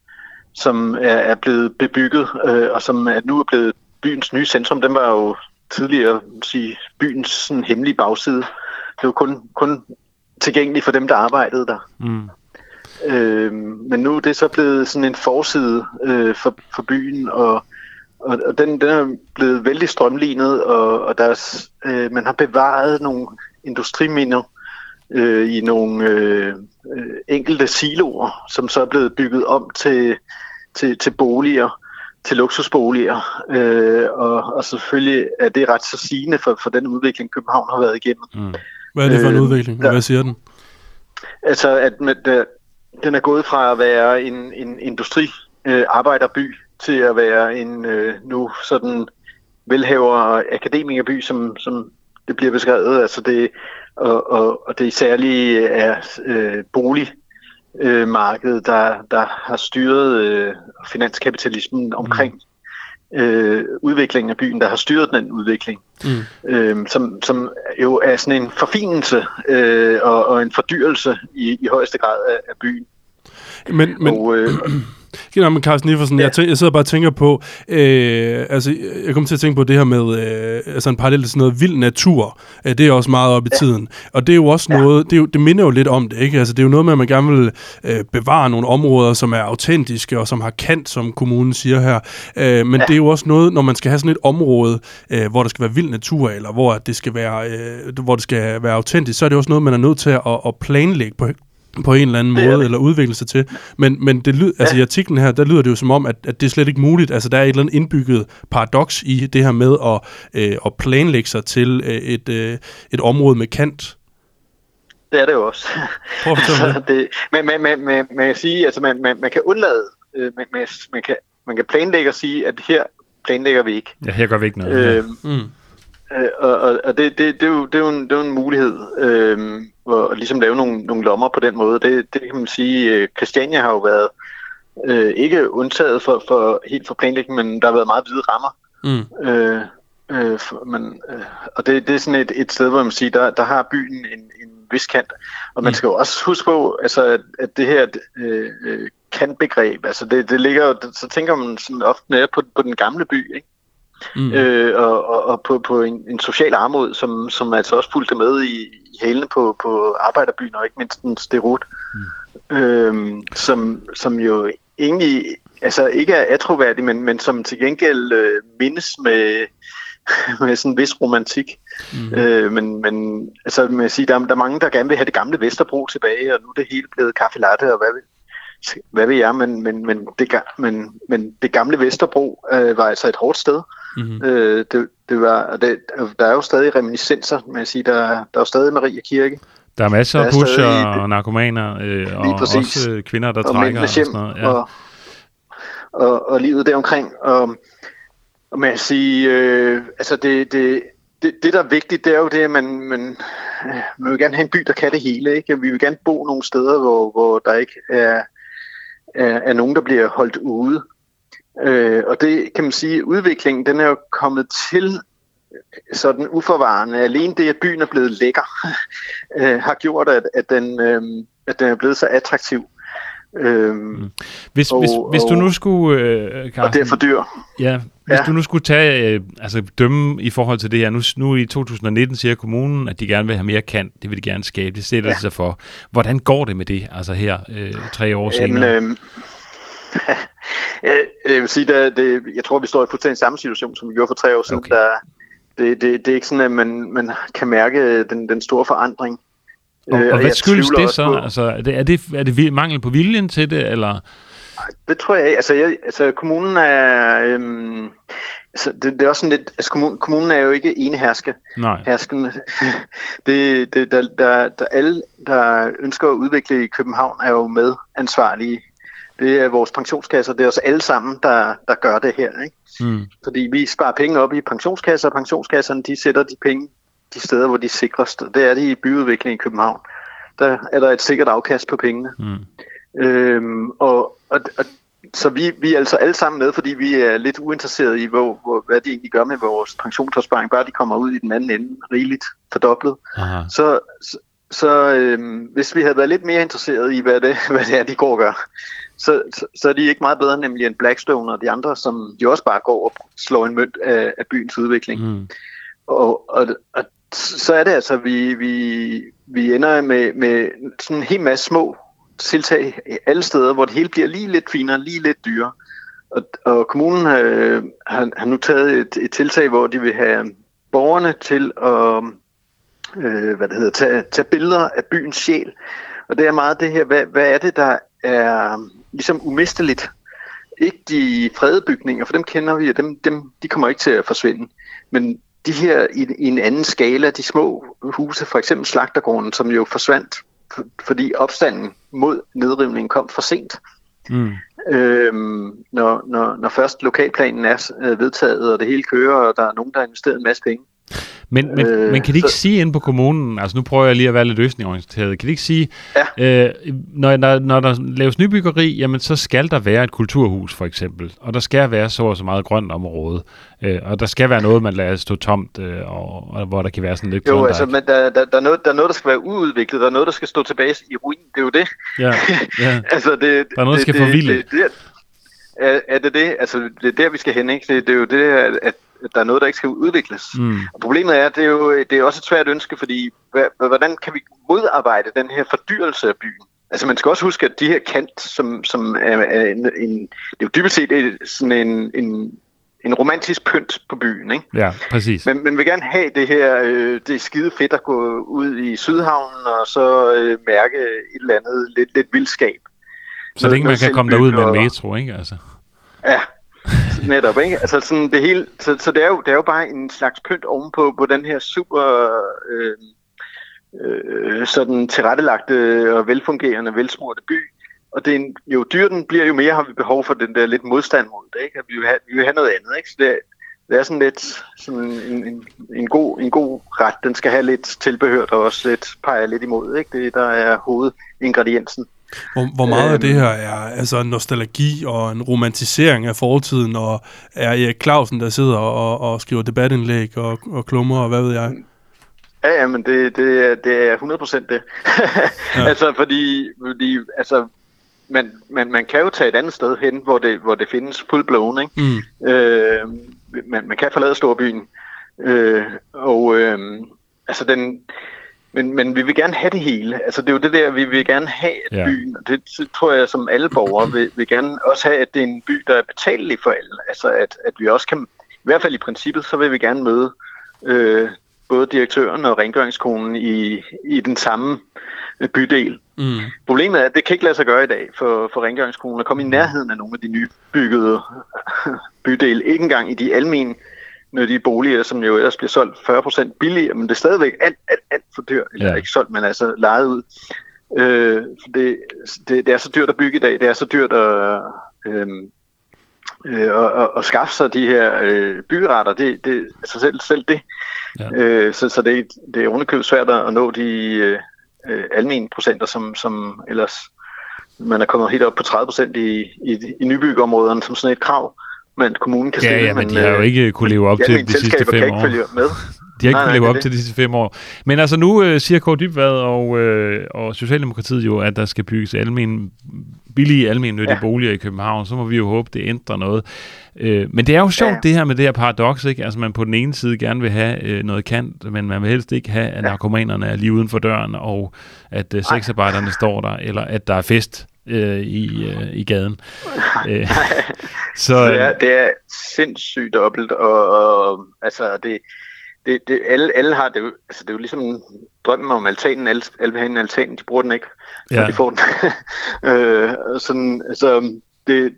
som er, er blevet bebygget, øh, og som er nu er blevet byens nye centrum. Den var jo tidligere sige, byens sådan, hemmelige bagside. Det var kun, kun tilgængelig for dem, der arbejdede der. Mm. Øh, men nu er det så blevet sådan en forside øh, for, for byen, og, og, og den, den er blevet vældig strømlignet, og, og der er, øh, man har bevaret nogle industriminder øh, i nogle øh, øh, enkelte siloer, som så er blevet bygget om til, til, til boliger, til luksusboliger. Øh, og, og selvfølgelig er det ret så sigende for, for den udvikling, København har været igennem. Mm. Hvad er det for en Øh, udvikling, og hvad siger den? Altså, at med, den er gået fra at være en, en industri øh, arbejderby til at være en øh, nu sådan velhaver og akademikerby, som, som det bliver beskrevet. Altså det, og, og, og det særlige er øh, boligmarkedet, der, der har styret øh, finanskapitalismen omkring øh, udviklingen af byen, der har styret den udvikling Mm. øh, som, som jo er sådan en forfinelse øh, og, og en fordyrelse i, i højeste grad af, af byen. Men, men, og, øh, Nå, men Carsten Iversen, ja. Jeg, tæ- jeg sidder bare og tænker på, øh, altså, jeg kommer til at tænke på det her med, øh, altså en parallel til sådan noget vild natur, øh, det er også meget op i ja. tiden, og det er jo også Ja. noget, det, er jo, det minder jo lidt om det, ikke? Altså, det er jo noget med, at man gerne vil øh, bevare nogle områder, som er autentiske, og som har kant, som kommunen siger her, øh, men ja. det er jo også noget, når man skal have sådan et område, øh, hvor der skal være vild natur, eller hvor det skal være, øh, hvor det skal være autentisk, så er det også noget, man er nødt til at, at planlægge på, på en eller anden Det måde, det. eller udvikle sig til. Men, men det lyd, altså i artiklen her, der lyder det jo som om, at, at det er slet ikke muligt. Altså der er et eller andet indbygget paradoks i det her med at, øh, at planlægge sig til øh, et, øh, et område med kant. det er det jo også. Prøv at fortælle Så det, men man, man, man, man kan sige, altså man, man, man kan undlade, øh, man, man, man, kan, man kan planlægge og sige, at her planlægger vi ikke. Ja, her gør vi ikke noget. Øh, Øh. Mm. Øh, og og, og det, det, det, er jo, det, er jo en, det er jo en mulighed øh, at ligesom lave nogle, nogle lommer på den måde. Det, det kan man sige, øh, Christiania har jo været øh, ikke undtaget for, for helt for planlægning, men der har været meget hvide rammer. Mm. Øh, øh, for, men, øh, og det, det er sådan et, et sted, hvor man siger, der, der har byen en, en vis kant. Og man Mm. skal jo også huske på, altså, at, at det her øh, øh, kantbegreb, altså det, det ligger jo, så tænker man sådan ofte på, på den gamle by, ikke? Mm. øh, og, og, og på, på en, en social armod, som, som altså også fulgte med i, i hælene på, på arbejderbyen, og ikke mindst en sterot, mm. øhm, som, som jo egentlig altså ikke er atroværdig, men, men som til gengæld øh, mindes med, med sådan en vis romantik. Mm. Øh, men, men altså, man sige, der, er- der er mange, der gerne vil have det gamle Vesterbro tilbage, og nu er det hele blevet kaffe latte, og hvad vil, hvad vil jeg, men, men, men, det, men, men det gamle Vesterbro øh, var altså et hårdt sted. Mm. Øh, det, det var, og det, der er jo stadig reminiscenser, man jeg sige, der, der er jo stadig Maria Kirke, Der er masser af er pusher stadig- og narkomaner, øh, og præcis. også øh, kvinder, der og trækker og sådan noget. Ja. og, og, og livet deromkring. Og, og man kan sige, øh, altså det, det, det, det, der er vigtigt, det er jo det, at man, man, øh, man vil gerne have en by, der kan det hele. Ikke? Vi vil gerne bo nogle steder, hvor, hvor der ikke er, er, er nogen, der bliver holdt ude. Øh, og det kan man sige, udviklingen den er jo kommet til sådan uforvarende. Alene det, at byen er blevet lækker, øh, har gjort, at, at, den, øh, at den er blevet så attraktiv. Øhm, Hvis, og- hvis, hvis du og- nu skulle, øh, og Carsten, det er for dyr. Ja, hvis Ja. du nu skulle tage, øh, altså dømme i forhold til det her, nu, nu i 2019 siger kommunen, at de gerne vil have mere kant, det vil de gerne skabe, det sætter ja. Sig for. Hvordan går det med det, altså her øh, tre år Jamen, senere? øhm, jeg, vil sige, at det, jeg tror, vi står i fuldstændig samme situation, som vi gjorde for tre år siden. Okay. Der, det, det, det er ikke sådan, at man, man kan mærke den, den store forandring. og, Øh, og hvad jeg skyldes det så? på- Altså, er det, er det, er det mangel på viljen til det, eller? Det tror jeg ikke. Altså, jeg, altså kommunen er... Øhm, så det, det er også sådan lidt, altså kommunen, kommunen er jo ikke eneherske. Nej. Hersken. Det, det, der, der, der, alle, der ønsker at udvikle i København, er jo med ansvarlige. Det er vores pensionskasser, det er os alle sammen, der, der gør det her. Ikke? Mm. Fordi vi sparer penge op i pensionskasser, og pensionskasserne de sætter de penge de steder, hvor de er sikrest. Det er det i byudvikling i København. Der er der et sikkert afkast på pengene. Mm. Øhm, og, og, og så vi, vi er altså alle sammen med, fordi vi er lidt uinteresserede i, hvor, hvor, hvad de egentlig gør med vores pensionsopsparing, bare de kommer ud i den anden ende rigeligt fordoblet. Aha. Så, så, så øhm, hvis vi havde været lidt mere interesseret i, hvad det, hvad det er, de går og gør, så, så, så er de ikke meget bedre nemlig end Blackstone og de andre, som de også bare går og slår en mønt af, af byens udvikling. Mm. Og, og, og så er det altså, vi, vi, vi ender med, med sådan en hel masse små tiltag alle steder, hvor det hele bliver lige lidt finere, lige lidt dyrere. Og, og kommunen øh, har, har nu taget et, et tiltag, hvor de vil have borgerne til at øh, hvad det hedder, tage, tage billeder af byens sjæl. Og det er meget det her, hvad, hvad er det, der er ligesom umisteligt? Ikke de fredede bygninger, for dem kender vi, og dem, dem, de kommer ikke til at forsvinde. Men de her i, i en anden skala, de små huse, for eksempel Slagtergården, som jo forsvandt, for, fordi opstanden mod nedrivningen kom for sent. Mm. Øhm, når, når, når først lokalplanen er øh, vedtaget, og det hele kører, og der er nogen, der har investeret en masse penge. Men, men, øh, men kan de ikke så- sige inde på kommunen, altså nu prøver jeg lige at være lidt løsningorienteret, kan de ikke sige, Ja. øh, når, når, når der laves nybyggeri, jamen så skal der være et kulturhus for eksempel, og der skal være så og så meget grønt område, øh, og der skal være noget, man lader stå tomt, øh, og, og hvor der kan være sådan lidt Jo, altså, men der, der, der, er noget, der er noget, der skal være uudviklet, der er noget, der skal stå tilbage i ruin. Det er jo det. ja, ja. altså, det, Der er noget, der skal det, forvilde. Det, det, det, er, er det det? Altså, det er der, vi skal hen, ikke? Det, det er jo det, at, at der er noget, der ikke skal udvikles. Mm. Og problemet er, at det er jo det er også et svært ønske, fordi hvordan kan vi modarbejde den her fordyrelse af byen? Altså man skal også huske, at de her kant, som, som er, er en, en, det er jo dybest set et- sådan en, en, en romantisk pynt på byen, ikke? ja, præcis. Men man vil gerne have det her, øh, det er skide fedt at gå ud i Sydhavnen og så øh, mærke et eller andet lidt, lidt vildskab. Så længe man kan komme derud med og- metro, ikke? Altså. Ja, netop, ikke? Altså sådan det hele, så, så det, er jo, det er jo bare en slags pynt ovenpå på den her super øh, øh, sådan tilrettelagte og velfungerende, velsmurte by. Og det er en, jo dyrere den bliver, jo mere har vi behov for den der lidt modstand mod det, ikke? At vi vil have, vi vil have noget andet, ikke? Så det, er- det er sådan lidt sådan en, en, en, god, en god ret. Den skal have lidt tilbehør, der også lidt peger lidt imod, ikke? Det der er hovedingrediensen. Hvor, hvor meget af Øhm. det her er altså nostalgi og en romantisering af fortiden, og er Erik Clausen, der sidder og, og skriver debatindlæg og, og klummer, og hvad ved jeg? Ja, ja, men det, det, er- det er 100% det. ja. altså, fordi, fordi altså, man, man, man kan jo tage et andet sted hen, hvor det, hvor det findes full-blown, ikke? Mm. Øh, man, man kan forlade storbyen. Øh, og øh, altså den, men, men vi vil gerne have det hele. Altså det er jo det der, vi vil gerne have at Ja. byen. Og det, tror jeg, som alle borgere vil, vil gerne også have, at det er en by, der er betalelig for alle. Altså at, at vi også kan, i hvert fald i princippet, så vil vi gerne møde øh, både direktøren og rengøringskonen i, i den samme øh, bydel. Mm. Problemet er, at det kan ikke lade sig gøre i dag for, for rengøringskolen at komme i nærheden af nogle af de nybyggede bydele. Ikke engang i de almene nyttige boliger, som jo ellers bliver solgt 40% billigere, men det er stadigvæk alt, alt, alt for dyrt. Eller Ja. ikke solgt, men altså lejet ud. Øh, for det, det, det er så dyrt at bygge i dag. Det er så dyrt at, øh, øh, at, at, at skaffe sig de her øh, byggeretter. Det, det, altså selv, selv det. Ja. Øh, så, så det, det er underkøbet svært at nå de øh, øh, almene procenter, som, som ellers man er kommet helt op på 30 procent i, i, i nybyggeområderne som sådan et krav, men kommunen kan Ja, stille. ja, men de har jo øh, ikke kunne leve op de til de sidste fem ikke år. følge med. De har ikke Nej, kunnet nej, leve er op det. til de sidste fem år. Men altså nu øh, siger Kåre Dybvad og, øh, og Socialdemokratiet jo, at der skal bygges almen, billige almennyttige ja. Ja. boliger i København. Så må vi jo håbe, det ændrer noget. Øh, men det er jo sjovt, ja. Ja. det her med det her paradoks, ikke? Altså man på den ene side gerne vil have øh, noget kant, men man vil helst ikke have, at narkomanerne er lige uden for døren, og at øh, sexarbejderne står der, eller at der er fest øh, i, øh, i gaden. Øh, så, det, er, det er sindssygt dobbelt, og, og altså det, det, det, alle, alle har det jo, altså det er jo ligesom drømmen om altanen, alle, alle vil have en altan, de bruger den ikke, når Ja. de får den. øh, sådan, altså, det,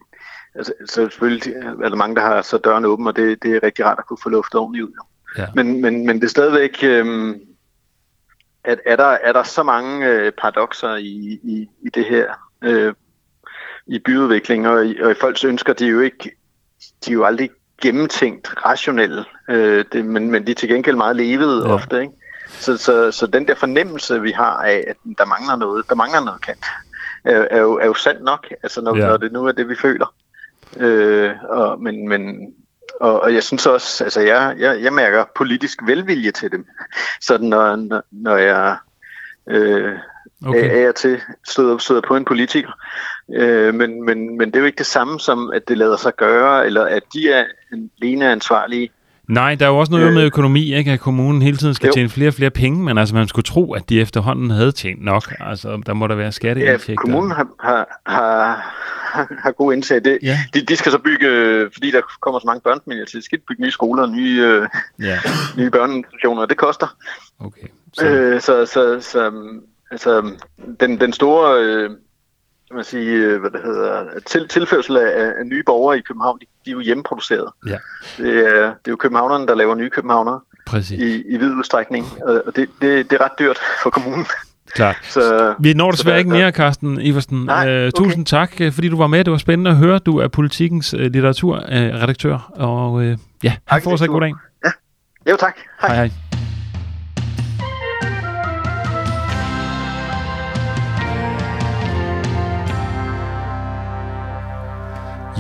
altså, så selvfølgelig er der mange, der har så døren åben, og det, det er rigtig rart at kunne få luft ordentligt ud. Ja. Men, men, men det er stadigvæk, øh, at er der, er der så mange øh, paradoxer i, i, i det her øh, i byudvikling, og i, og i folks ønsker, de er jo ikke, de er jo aldrig gennemtænkt rationelle, øh, det, men, men de er til gengæld meget levede ja. ofte, ikke? Så, så, så den der fornemmelse, vi har af, at der mangler noget, der mangler noget kant, er, er, jo, er jo sandt nok, altså når, ja. når det nu er det, vi føler. Øh, og, men, men, og, og jeg synes også, altså jeg, jeg, jeg mærker politisk velvilje til dem. Så når, når, når jeg øh, okay. er, er til støder, støder på en politiker. Øh, men, men, men det er jo ikke det samme som, at det lader sig gøre, eller at de er alene ansvarlige Nej, der er jo også noget øh, med økonomi, ikke? at kommunen hele tiden skal jo. tjene flere og flere penge, men altså man skulle tro, at de efterhånden havde tjent nok. Altså der må der være skatteindtægter. Ja, kommunen har, har, har, har god indsigt. Det, ja. de, de skal så bygge, fordi der kommer så mange børnefamilier til, de skal bygge nye skoler og nye, øh, ja. nye børneinstitutioner, og det koster. Okay. Så, øh, så, så, så altså, den, den store... Øh, kan man sige, øh, hvad det hedder, til, tilførsel af, af nye borgere i København, de, de er jo hjemmeproduceret. Ja. Det, er, det er jo københavnerne, der laver nye københavnere Præcis. i, i vid udstrækning, og det, det, det er ret dyrt for kommunen. Klart. Så, Vi når desværre ikke mere, Carsten Iversen. Nej, øh, okay. Tusind tak, øh, fordi du var med. Det var spændende at høre. Du er politikens uh, litteraturredaktør, og uh, ja, tak, fortsat god dag. Ja. Jo, tak. Hej. hej, hej.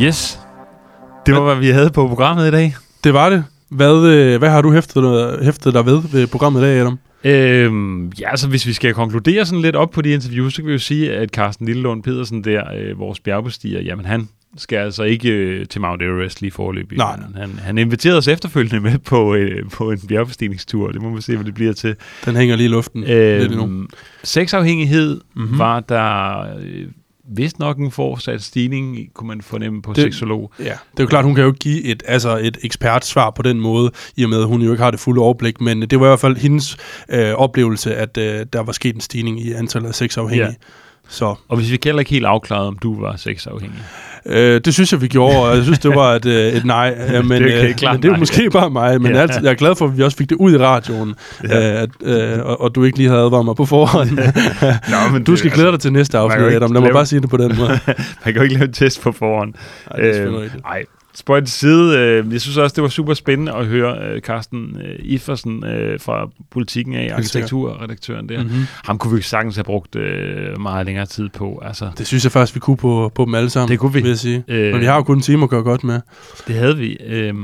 Yes. Det var, hvad vi havde på programmet i dag. Det var det. Hvad, øh, hvad har du hæftet, hæftet dig ved ved programmet i dag, Adam? Øhm, ja, altså hvis vi skal konkludere sådan lidt op på de interviews, så kan vi jo sige, at Carsten Lillelund Pedersen der, øh, vores bjergbestiger, jamen han skal altså ikke øh, til Mount Everest lige forløbig. Nej. Han, han inviterede os efterfølgende med på, øh, på en bjergbestigningstur. Det må vi se, hvad det bliver til. Den hænger lige i luften øhm, lidt endnu. Sexafhængighed mm-hmm. var der... Øh, vist nok en fortsat stigning, kunne man fornemme på det, seksolog. Ja, det er jo klart, hun kan jo ikke give et, altså et ekspertsvar på den måde, i og med, at hun jo ikke har det fulde overblik, men det var i hvert fald hendes øh, oplevelse, at øh, der var sket en stigning i antallet af sexafhængige. Ja. Så. Og hvis vi heller ikke helt afklaret, om du var sexafhængig. Øh, det synes jeg, vi gjorde, og jeg synes, det var et, øh, et nej. Men, det er, okay, øh, men det er jo måske bare mig, men ja. jeg, jeg er glad for, at vi også fik det ud i radioen, ja. øh, at, øh, og, og du ikke lige havde advaret mig på forhånd. Nå, men du skal glæde dig til næste afsnit, Adam. Lad mig bare sige det på den måde. man kan jo ikke lave en test på forhånd. Nej, det øh, Nej, Spøj til side. Øh, jeg synes også, det var super spændende at høre øh, Carsten øh, Ifersen øh, fra Politikken af, arkitekturredaktøren der. Mm-hmm. Ham kunne vi sagtens have brugt øh, meget længere tid på. Altså, det synes jeg faktisk, vi kunne på, på dem alle sammen, det kunne vi. vil jeg sige. Øh, Men vi har jo kun en time at gøre godt med. Det havde vi. Øh,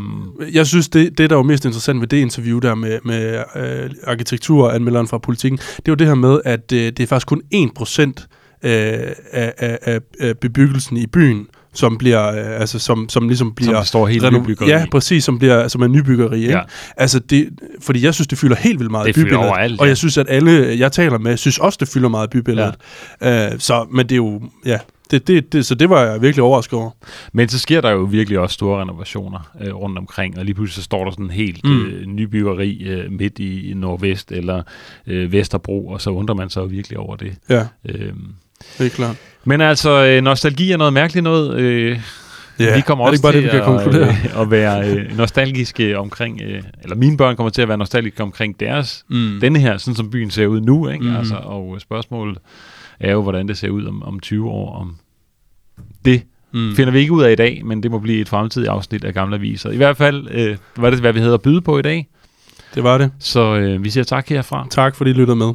jeg synes, det, det, der var mest interessant ved det interview der med, med øh, arkitekturanmelderen fra Politikken, det var det her med, at øh, det er faktisk kun 1% øh, af, af, af bebyggelsen i byen, som bliver øh, altså som som ligesom bliver som står helt nybyggeri. Ja, præcis, som bliver som er nybyggeri, ikke? Ja. Altså det fordi jeg synes det fylder helt vildt meget det bybilledet. Overalt, ja. Og jeg synes at alle jeg taler med synes også det fylder meget bybilledet. Ja. Uh, så men det er jo ja, det, det, det, så det var jeg virkelig overrasket over. Men så sker der jo virkelig også store renovationer øh, rundt omkring, og lige pludselig så står der sådan helt mm. øh, nybyggeri øh, midt i, i Nordvest eller øh, Vesterbro, og så undrer man sig jo virkelig over det. Ja. Øhm, det er klart. Men altså, øh, nostalgi er noget mærkeligt noget. Øh, Ja, vi kommer også bare til det, vi kan at, øh, at være øh, nostalgiske omkring, øh, eller mine børn kommer til at være nostalgiske omkring deres, mm. denne her, sådan som byen ser ud nu, ikke? Mm. Altså, og spørgsmålet er jo, hvordan det ser ud om, om 20 år. Om det mm. finder vi ikke ud af i dag, men det må blive et fremtidigt afsnit af Gamle Aviser. I hvert fald øh, var det, hvad vi havde at byde på i dag. Det var det. Så øh, vi siger tak herfra. Tak, fordi I lyttede med.